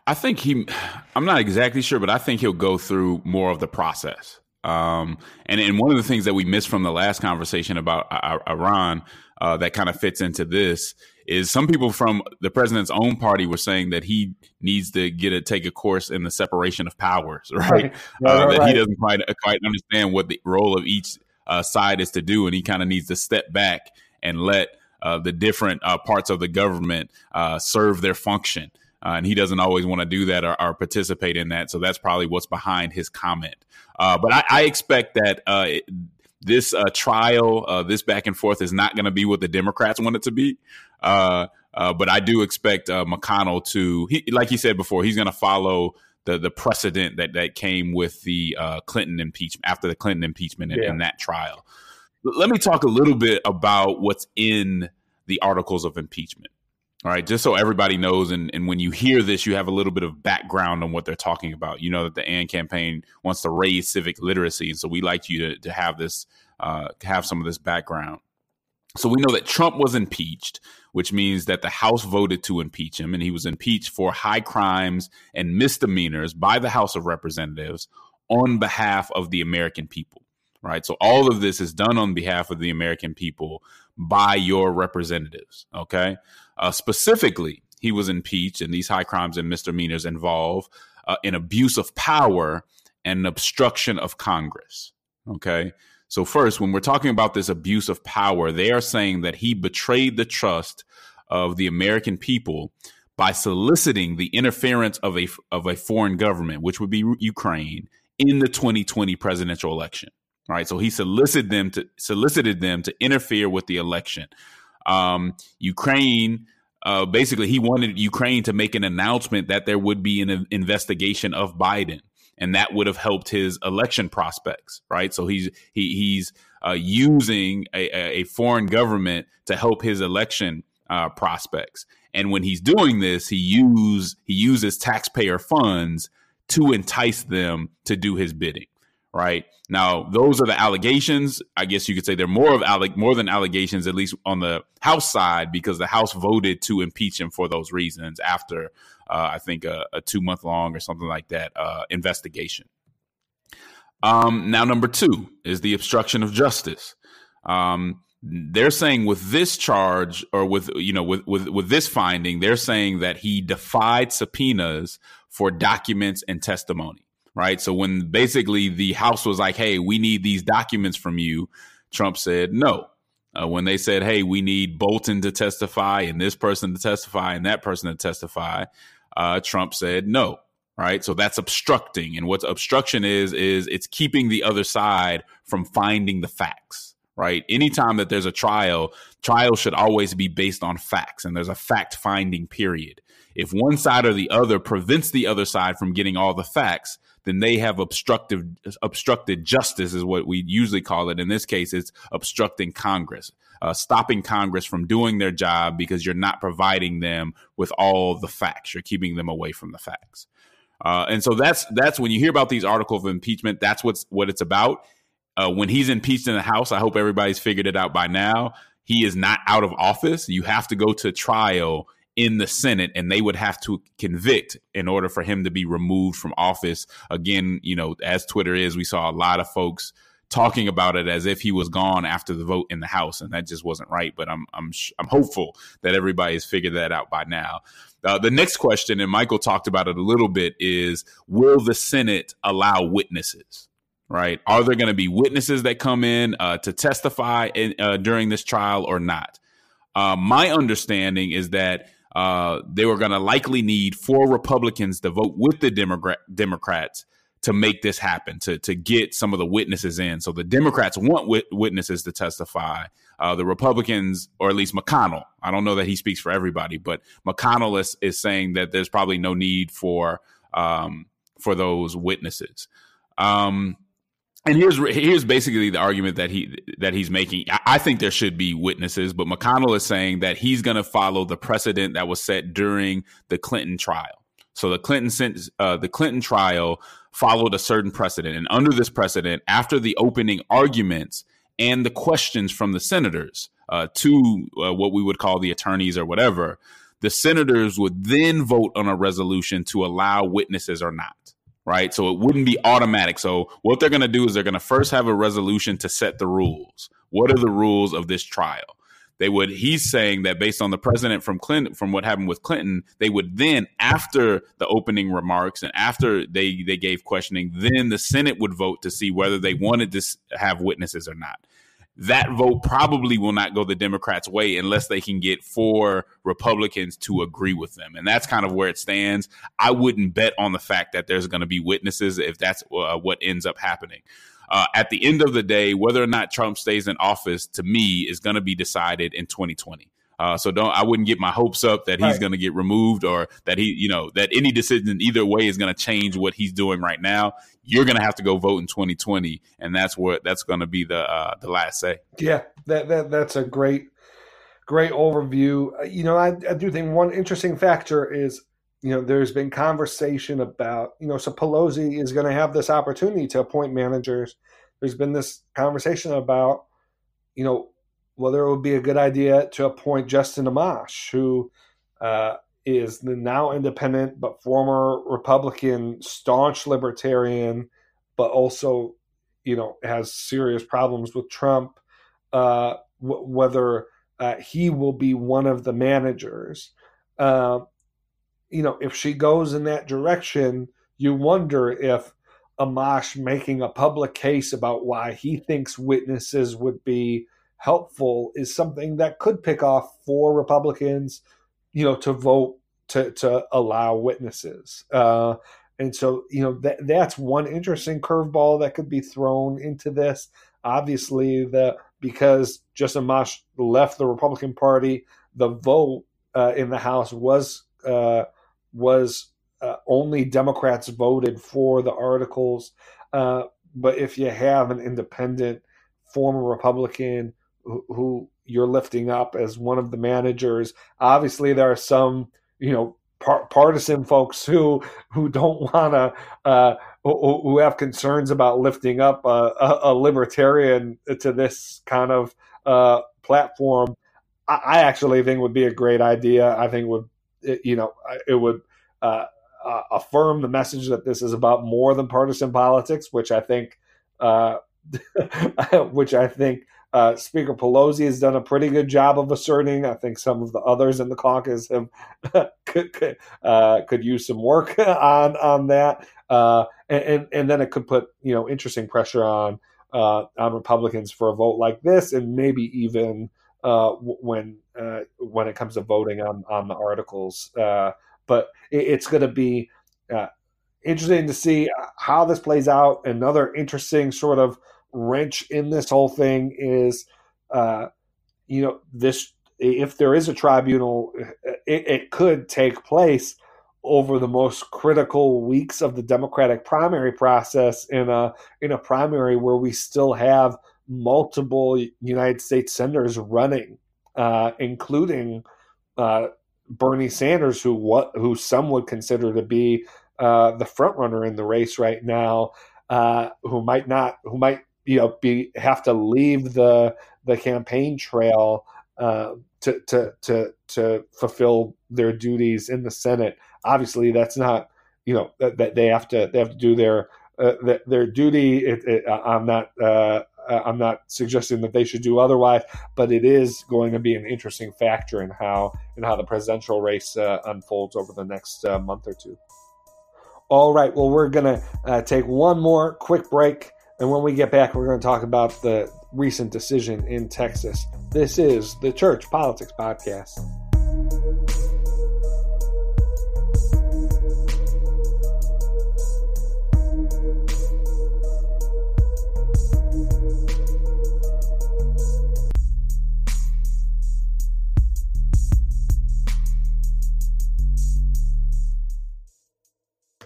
I think he, I'm not exactly sure, but I think he'll go through more of the process. Um, and, and one of the things that we missed from the last conversation about Iran uh, that kind of fits into this is some people from the president's own party were saying that he needs to get a take a course in the separation of powers, [laughs] right? right. Uh, that right. he doesn't quite quite understand what the role of each uh, side is to do, and he kind of needs to step back and let uh, the different uh, parts of the government uh, serve their function uh, and he doesn't always want to do that or, or, participate in that. So that's probably what's behind his comment. Uh, but I, I, expect that uh, it, this uh, trial, uh, this back and forth, is not going to be what the Democrats want it to be. Uh, but I do expect McConnell to, he, like he said before, he's going to follow the the precedent that that came with the Clinton impeachment after the Clinton impeachment and, yeah. in that trial. Let me talk a little bit about what's in the articles of impeachment. All right, just so everybody knows, and, and when you hear this, you have a little bit of background on what they're talking about. You know that the AND campaign wants to raise civic literacy, and so we like you to, to have this, uh, have some of this background. So we know that Trump was impeached, which means that the House voted to impeach him, and he was impeached for high crimes and misdemeanors by the House of Representatives on behalf of the American people. Right. So all of this is done on behalf of the American people by your representatives. Okay. Uh, specifically, he was impeached, and these high crimes and misdemeanors involve uh, an abuse of power and an obstruction of Congress. Okay. So, first, when we're talking about this abuse of power, they are saying that he betrayed the trust of the American people by soliciting the interference of a of a foreign government, which would be Ukraine, in the 2020 presidential election. Right. So he solicited them to solicited them to interfere with the election. Um, Ukraine, uh, basically, he wanted Ukraine to make an announcement that there would be an investigation of Biden, and that would have helped his election prospects, right? So he's he, he's uh, using a, a, foreign government to help his election uh, prospects, and when he's doing this, he use he uses taxpayer funds to entice them to do his bidding right? Now, those are the allegations. I guess you could say they're more of alleg- more than allegations, at least on the House side, because the House voted to impeach him for those reasons after uh, I think a, a, two month long or something like that uh, investigation. Um, now, number two is the obstruction of justice. Um, they're saying with this charge or with you know with, with with this finding, they're saying that he defied subpoenas for documents and testimony right? So when basically the House was like, hey, we need these documents from you, Trump said no. Uh, when they said, hey, we need Bolton to testify and this person to testify and that person to testify, uh, Trump said no. Right. So that's obstructing. And what obstruction is, is it's keeping the other side from finding the facts. Right. Anytime that there's a trial, trial should always be based on facts and there's a fact finding period. If one side or the other prevents the other side from getting all the facts, then they have obstructive obstructed justice is what we usually call it. In this case, it's obstructing Congress, uh, stopping Congress from doing their job because you're not providing them with all the facts. You're keeping them away from the facts. Uh, and so that's that's when you hear about these articles of impeachment. That's what's what it's about. Uh, when he's impeached in the House, I hope everybody's figured it out by now. He is not out of office. You have to go to trial in the Senate and they would have to convict in order for him to be removed from office. Again, you know, as Twitter is, we saw a lot of folks talking about it as if he was gone after the vote in the House, and that just wasn't right. But I'm I'm I'm hopeful that everybody has figured that out by now. Uh, the next question, and Michael talked about it a little bit, is will the Senate allow witnesses? Right? Are there going to be witnesses that come in uh, to testify in, uh, during this trial or not? Uh, my understanding is that uh, they were going to likely need four Republicans to vote with the Democrat- Democrats to make this happen, to to get some of the witnesses in. So the Democrats want wit- witnesses to testify. Uh, the Republicans, or at least McConnell, I don't know that he speaks for everybody, but McConnell is, is saying that there's probably no need for um, for those witnesses. Um, and here's here's basically the argument that he that he's making. I think there should be witnesses, but McConnell is saying that he's going to follow the precedent that was set during the Clinton trial. So the Clinton uh, the Clinton trial followed a certain precedent, and under this precedent, after the opening arguments and the questions from the senators uh, to uh, what we would call the attorneys or whatever, the senators would then vote on a resolution to allow witnesses or not right? So it wouldn't be automatic. So what they're going to do is they're going to first have a resolution to set the rules. What are the rules of this trial? They would. He's saying that based on the president from Clinton, from what happened with Clinton, they would then, after the opening remarks and after they they gave questioning, then the Senate would vote to see whether they wanted to have witnesses or not that vote probably will not go the Democrats' way unless they can get four Republicans to agree with them. And that's kind of where it stands. I wouldn't bet on the fact that there's going to be witnesses if that's uh, what ends up happening. Uh, at the end of the day, whether or not Trump stays in office, to me, is going to be decided in 2020. Uh, so don't I wouldn't get my hopes up that he's right. going to get removed or that he you know that any decision either way is going to change what he's doing right now. You're going to have to go vote in 2020, and that's what that's going to be the uh, the last say. Yeah, that, that that's a great great overview. Uh, you know, I, I do think one interesting factor is you know there's been conversation about you know so Pelosi is going to have this opportunity to appoint managers. There's been this conversation about you know whether it would be a good idea to appoint Justin Amash, who uh, is the now independent but former Republican, staunch libertarian, but also, you know, has serious problems with Trump. Uh, w- whether uh, he will be one of the managers. Uh, you know, if she goes in that direction, you wonder if Amash making a public case about why he thinks witnesses would be helpful is something that could pick off four Republicans, you know, to vote to to allow witnesses. Uh, and so, you know, that that's one interesting curveball that could be thrown into this. Obviously, the because Justin Amash left the Republican Party, the vote uh, in the House was uh, was uh, only Democrats voted for the articles. Uh, but if you have an independent former Republican who, you're lifting up as one of the managers. Obviously, there are some you know par- partisan folks who who don't want to uh, who, who, have concerns about lifting up a, a, a libertarian to this kind of uh, platform. I, actually think would be a great idea. I think would you know it would. Uh, uh, affirm the message that this is about more than partisan politics, which I think, uh, [laughs] which I think uh, Speaker Pelosi has done a pretty good job of asserting. I think some of the others in the caucus have [laughs] could could, uh, could, use some work [laughs] on on that, uh, and and then it could put you know interesting pressure on uh, on Republicans for a vote like this, and maybe even uh, when uh, when it comes to voting on on the articles. but it, it's going to be interesting to see how this plays out. Another interesting sort of wrench in this whole thing is, uh, you know, this if there is a tribunal, it, it could take place over the most critical weeks of the Democratic primary process in a in a primary where we still have multiple United States senators running, uh, including uh, Bernie Sanders, who what who some would consider to be uh, the front runner in the race right now, uh, who might not who might you know be have to leave the the campaign trail uh, to to to to fulfill their duties in the Senate. Obviously, that's not you know that, that they have to they have to do their uh, their duty. It, it, I'm not uh, I'm not suggesting that they should do otherwise, but it is going to be an interesting factor in how in how the presidential race uh, unfolds over the next uh, month or two. All right, well, we're going to uh, take one more quick break. And when we get back, we're going to talk about the recent decision in Texas. This is the Church Politics Podcast.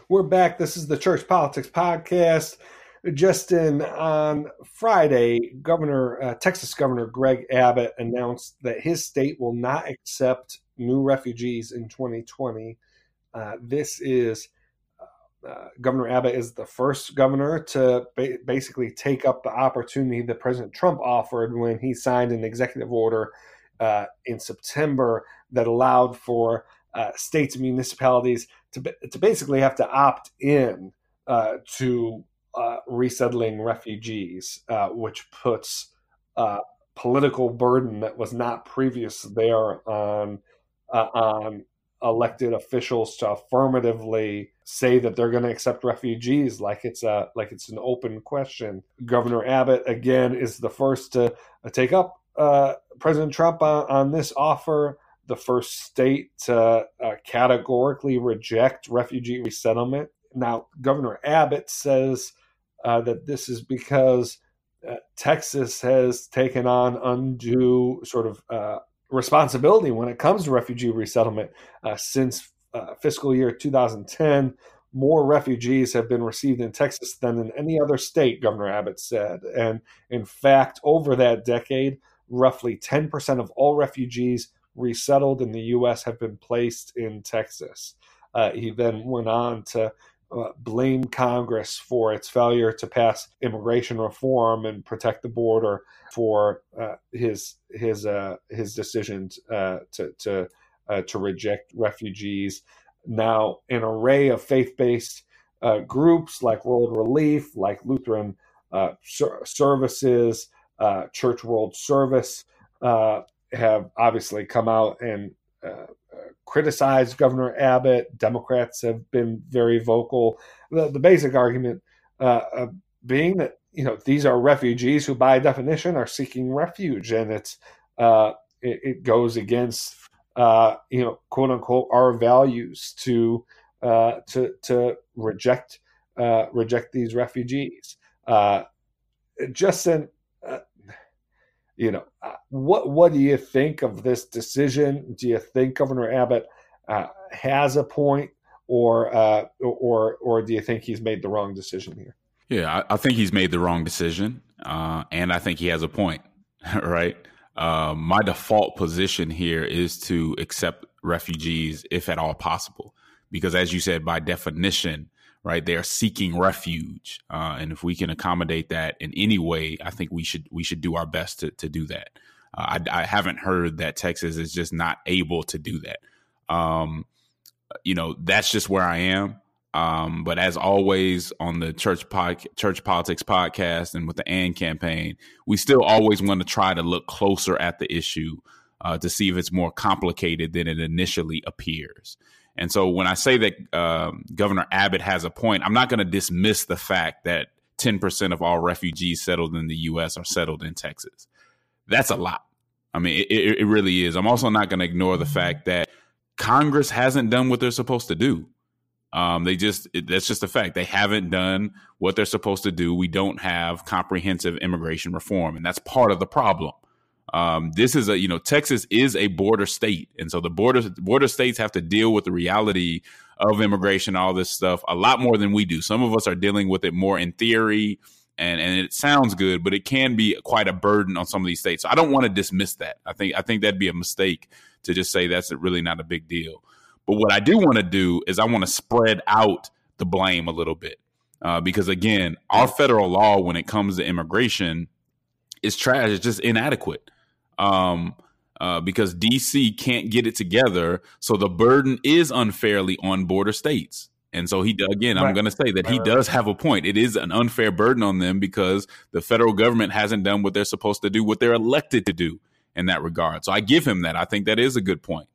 We're back. This is the Church Politics Podcast. Justin, on Friday, Governor uh, Texas Governor Greg Abbott announced that his state will not accept new refugees in 2020. Uh, this is uh, governor Abbott is the first governor to ba- basically take up the opportunity that President Trump offered when he signed an executive order uh, in September that allowed for uh, states and municipalities to, to basically have to opt in uh, to uh, resettling refugees, uh, which puts uh, political burden that was not previous there on on elected officials to affirmatively say that they're going to accept refugees like it's a like it's an open question. Governor Abbott again is the first to take up uh, President Trump on, on, this offer, the first state to uh, categorically reject refugee resettlement. Now, Governor Abbott says uh, that this is because uh, Texas has taken on undue sort of uh, responsibility when it comes to refugee resettlement. Uh, since uh, fiscal year 2010, more refugees have been received in Texas than in any other state, Governor Abbott said. And in fact, over that decade, roughly 10% of all refugees resettled in the U.S. have been placed in Texas. Uh, he then went on to uh, blame Congress for its failure to pass immigration reform and protect the border for uh, his his uh, his decisions uh, to to uh, to reject refugees. Now, an array of faith-based groups like World Relief, like Lutheran Ser- Services, Church World Service, have obviously come out and criticized Governor Abbott. Democrats have been very vocal. The, the basic argument uh, being that you know these are refugees who, by definition, are seeking refuge, and it's uh, it, it, goes against uh, you know quote unquote our values to uh, to to reject uh, reject these refugees. Uh, Justin, you know, uh, what what do you think of this decision? Do you think Governor Abbott uh, has a point, or uh, or or do you think he's made the wrong decision here? Yeah, I, I think he's made the wrong decision, uh, and I think he has a point. [laughs] right, uh, my default position here is to accept refugees if at all possible, because as you said, by definition, right? They are seeking refuge, uh, and if we can accommodate that in any way, I think we should we should do our best to to do that. Uh, I, I, haven't heard that Texas is just not able to do that. Um, you know, that's just where I am. Um, but as always on the church pod, church politics podcast and with the AND campaign, we still always want to try to look closer at the issue uh, to see if it's more complicated than it initially appears. And so when I say that um, Governor Abbott has a point, I'm not going to dismiss the fact that 10% of all refugees settled in the U.S. are settled in Texas. That's a lot. I mean, it, it really is. I'm also not going to ignore the fact that Congress hasn't done what they're supposed to do. Um, they just, it, that's just a fact. They haven't done what they're supposed to do. We don't have comprehensive immigration reform, and that's part of the problem. Um, this is a you know Texas is a border state, and so the border border states have to deal with the reality of immigration, all this stuff, a lot more than we do. Some of us are dealing with it more in theory, and and it sounds good, but it can be quite a burden on some of these states. So I don't want to dismiss that. I think I think that'd be a mistake to just say that's really not a big deal. But what I do want to do is I want to spread out the blame a little bit. Uh, because again, our federal law when it comes to immigration is trash. It's just inadequate um, uh, because DC can't get it together. So the burden is unfairly on border states. And so he again, I'm going to say that he does have a point. It is an unfair burden on them because the federal government hasn't done what they're supposed to do, what they're elected to do in that regard. So I give him that. I think that is a good point.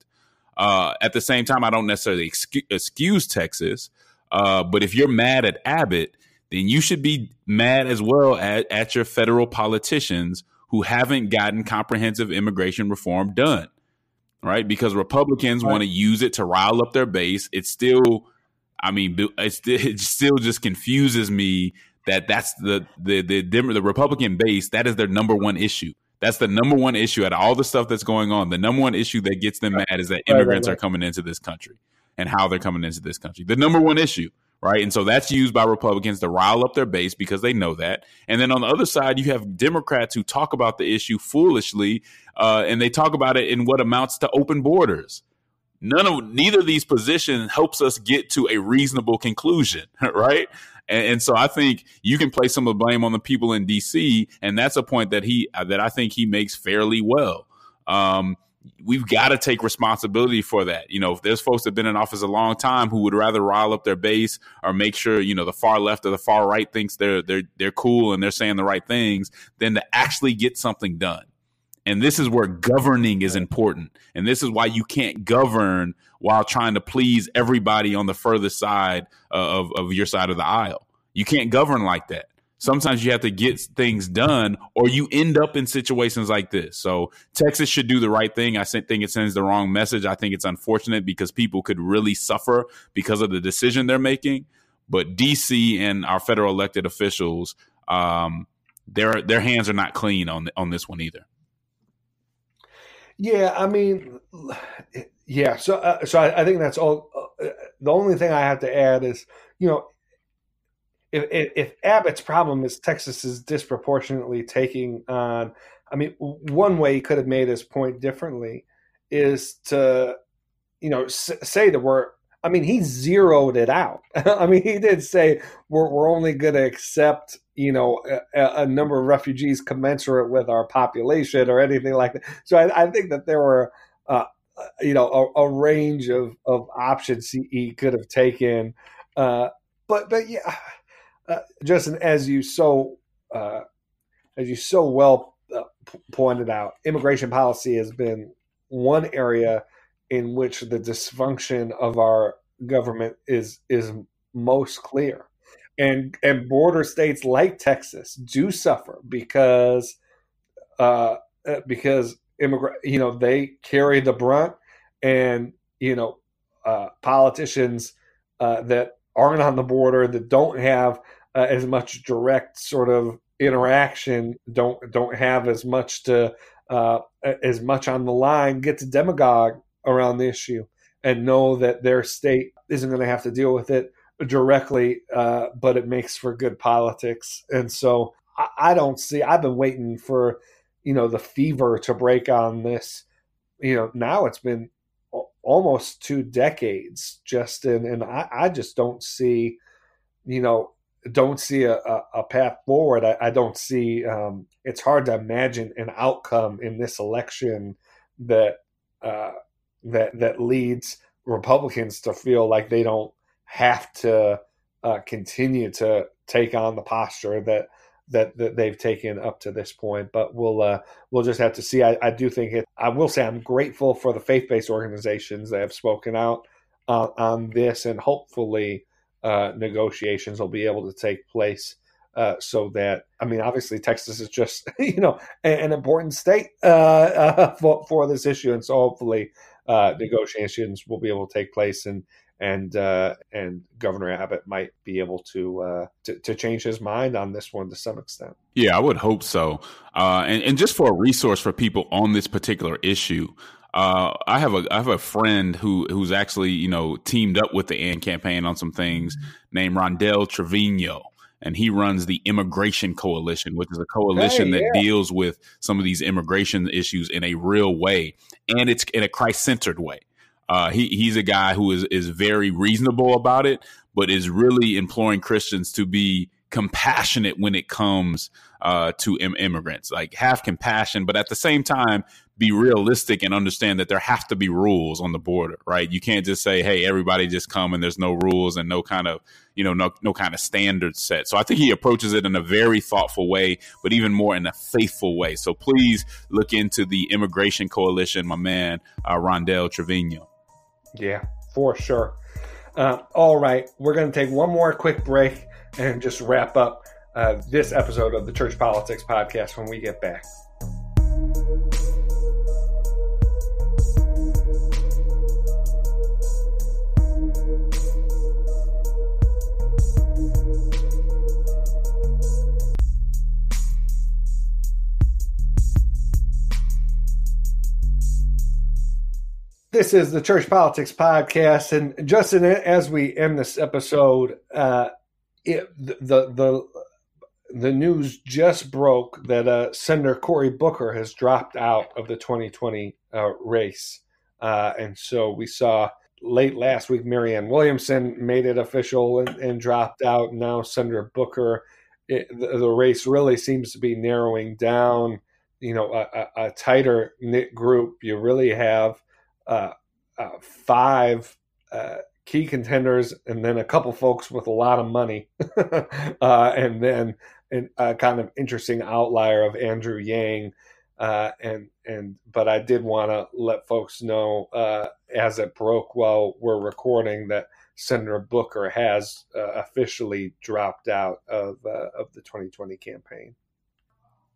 Uh, at the same time, I don't necessarily excuse Texas, uh, but if you're mad at Abbott, then you should be mad as well at, at your federal politicians who haven't gotten comprehensive immigration reform done, right? Because Republicans right. want to use it to rile up their base. It's still, I mean, it's, [laughs] it still just confuses me that that's the the the the Republican base. That is their number one issue. That's the number one issue out of all the stuff that's going on. The number one issue that gets them mad is that immigrants right, right, are coming into this country and how they're coming into this country. The number one issue right? And so that's used by Republicans to rile up their base because they know that. And then on the other side, you have Democrats who talk about the issue foolishly, uh, and they talk about it in what amounts to open borders. None of neither of these positions helps us get to a reasonable conclusion, [laughs] right? And, and, so I think you can place some of the blame on the people in D.C., and that's a point that he that I think he makes fairly well. Um, we've got to take responsibility for that. You know, if there's folks that have been in office a long time who would rather rile up their base or make sure, you know, the far left or the far right thinks they're they're they're cool and they're saying the right things, than to actually get something done. And this is where governing is important. And this is why you can't govern while trying to please everybody on the further side uh, of, of your side of the aisle. You can't govern like that sometimes you have to get things done or you end up in situations like this. So Texas should do the right thing. I think it sends the wrong message. I think it's unfortunate because people could really suffer because of the decision they're making. But DC and our federal elected officials, um, their their hands are not clean on on this one either. Yeah, I mean, yeah. So, uh, so I, I, think that's all. Uh, the only thing I have to add is, you know, if, if, if Abbott's problem is Texas is disproportionately taking on, I mean, one way he could have made his point differently is to, you know, say that we're. I mean, he zeroed it out. [laughs] I mean, he did say we're we're only going to accept, you know, a, a, number of refugees commensurate with our population or anything like that. So I, I think that there were. Uh, you know, a, a, range of, of options he, he could have taken. Uh, but but yeah, uh, Justin, as you so uh, as you so well uh, p- pointed out, immigration policy has been one area in which the dysfunction of our government is is most clear, and and border states like Texas do suffer because uh, uh because immigrant you know they carry the brunt, and you know uh, politicians that aren't on the border that don't have uh, as much direct sort of interaction, don't don't have as much to uh, as much on the line, get to demagogue around the issue and know that their state isn't going to have to deal with it directly, uh, but it makes for good politics. And so I, I don't see. I've been waiting for you know the fever to break on this. You know now it's been almost two decades, Justin, and I, I just don't see you know don't see a, a, a path forward. I, I don't see. Um, it's hard to imagine an outcome in this election that uh, that that leads Republicans to feel like they don't have to uh, continue to take on the posture that that, that they've taken up to this point. But we'll uh, we'll just have to see. I, I do think it. I will say I'm grateful for the faith based organizations that have spoken out uh, on this, and hopefully uh, negotiations will be able to take place. Uh, so that I mean, obviously, Texas is just [laughs] you know an, important state uh, uh, [laughs] for for this issue, and so hopefully, negotiations will be able to take place, and and uh, and Governor Abbott might be able to, to, to change his mind on this one to some extent. Yeah, I would hope so. and and just for a resource for people on this particular issue, uh, I have a I have a friend who who's actually you know teamed up with the AND campaign on some things named Rondell Trevino, and he runs the Immigration Coalition, which is a coalition hey, yeah. that deals with some of these immigration issues in a real way, and it's in a Christ centered way. Uh, he he's a guy who is is very reasonable about it, but is really imploring Christians to be compassionate when it comes uh, to Im- immigrants. Like have compassion, but at the same time, be realistic and understand that there have to be rules on the border, right? You can't just say, "Hey, everybody just come," and there's no rules and no kind of, you know, no no kind of standards set. So I think he approaches it in a very thoughtful way, but even more in a faithful way. So please look into the Immigration Coalition, my man uh, Rondell Trevino. Yeah, for sure. Uh, all right, we're going to take one more quick break and just wrap up uh, this episode of the Church Politics Podcast when we get back. This is the Church Politics Podcast, and Justin, as we end this episode, uh, it, the the the news just broke that uh, Senator Cory Booker has dropped out of the 2020 uh, race, uh, and so we saw late last week Marianne Williamson made it official and, and dropped out. Now Senator Booker, it, the, the, race really seems to be narrowing down. You know, a, a, a tighter knit group. You really have uh, uh, five uh, key contenders, and then a couple folks with a lot of money, [laughs] uh, and then a kind of interesting outlier of Andrew Yang. Uh, and and but I did want to let folks know uh, as it broke while we're recording that Senator Booker has officially dropped out of of the 2020 campaign.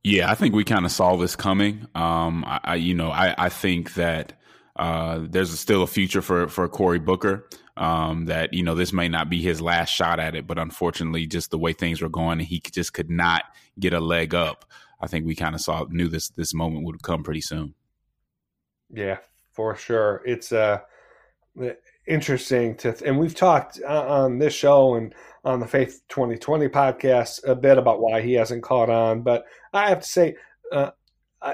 Yeah, I think we kind of saw this coming. Um, I, I, you know, I, I think that uh, there's still a future for for Cory Booker. Um, that you know this may not be his last shot at it, but unfortunately, just the way things were going, he just could not get a leg up. I think we kind of saw knew this this moment would come pretty soon. Yeah, for sure. It's uh interesting to, th- and we've talked uh, on this show and on the Faith 2020 podcast a bit about why he hasn't caught on. But I have to say, uh,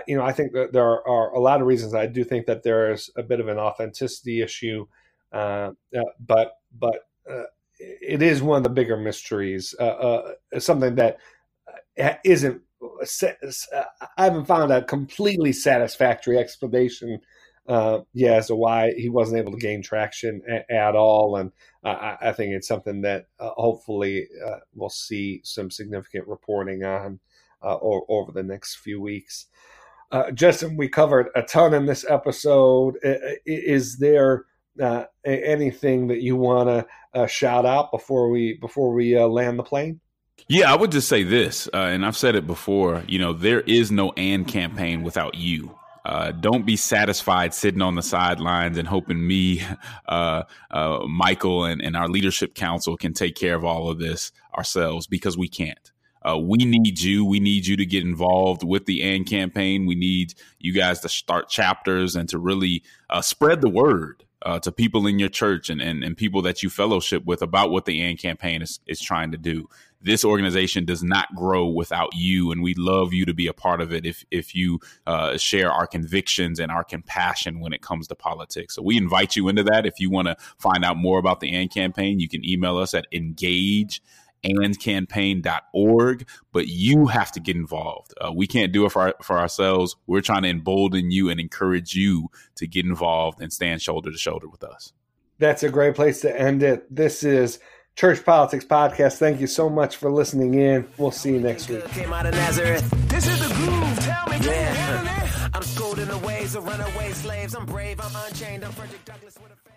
you know, I think that there are, are, a lot of reasons. I do think that there is a bit of an authenticity issue, uh, uh, but but uh, it is one of the bigger mysteries. Uh, uh, something that isn't. I haven't found a completely satisfactory explanation uh, yeah, as to why he wasn't able to gain traction a- at all. And I, I, think it's something that uh, hopefully uh, we'll see some significant reporting on or, over the next few weeks. Uh, Justin, we covered a ton in this episode. Is there uh, anything that you want to uh, shout out before we before we uh, land the plane? Yeah, I would just say this, uh, and I've said it before. You know, there is no "and" campaign without you. Uh, don't be satisfied sitting on the sidelines and hoping me, [laughs] Michael, and, and our leadership council can take care of all of this ourselves because we can't. Uh, we need you. We need you to get involved with the AND campaign. We need you guys to start chapters and to really uh, spread the word uh, to people in your church and, and, and people that you fellowship with about what the AND campaign is, is trying to do. This organization does not grow without you, and we love you to be a part of it if if you uh, share our convictions and our compassion when it comes to politics. So we invite you into that. If you want to find out more about the AND campaign, you can email us at engage andcampaign.org, but you have to get involved. Uh, we can't do it for, our, for ourselves. We're trying to embolden you and encourage you to get involved and stand shoulder to shoulder with us. That's a great place to end it. This is Church Politics Podcast. Thank you so much for listening in. We'll see you next week. Came out of Nazareth. This is the groove. Tell me, yeah. I'm schooled in the ways of runaway slaves. I'm brave. I'm unchained. I'm Frederick Douglass with a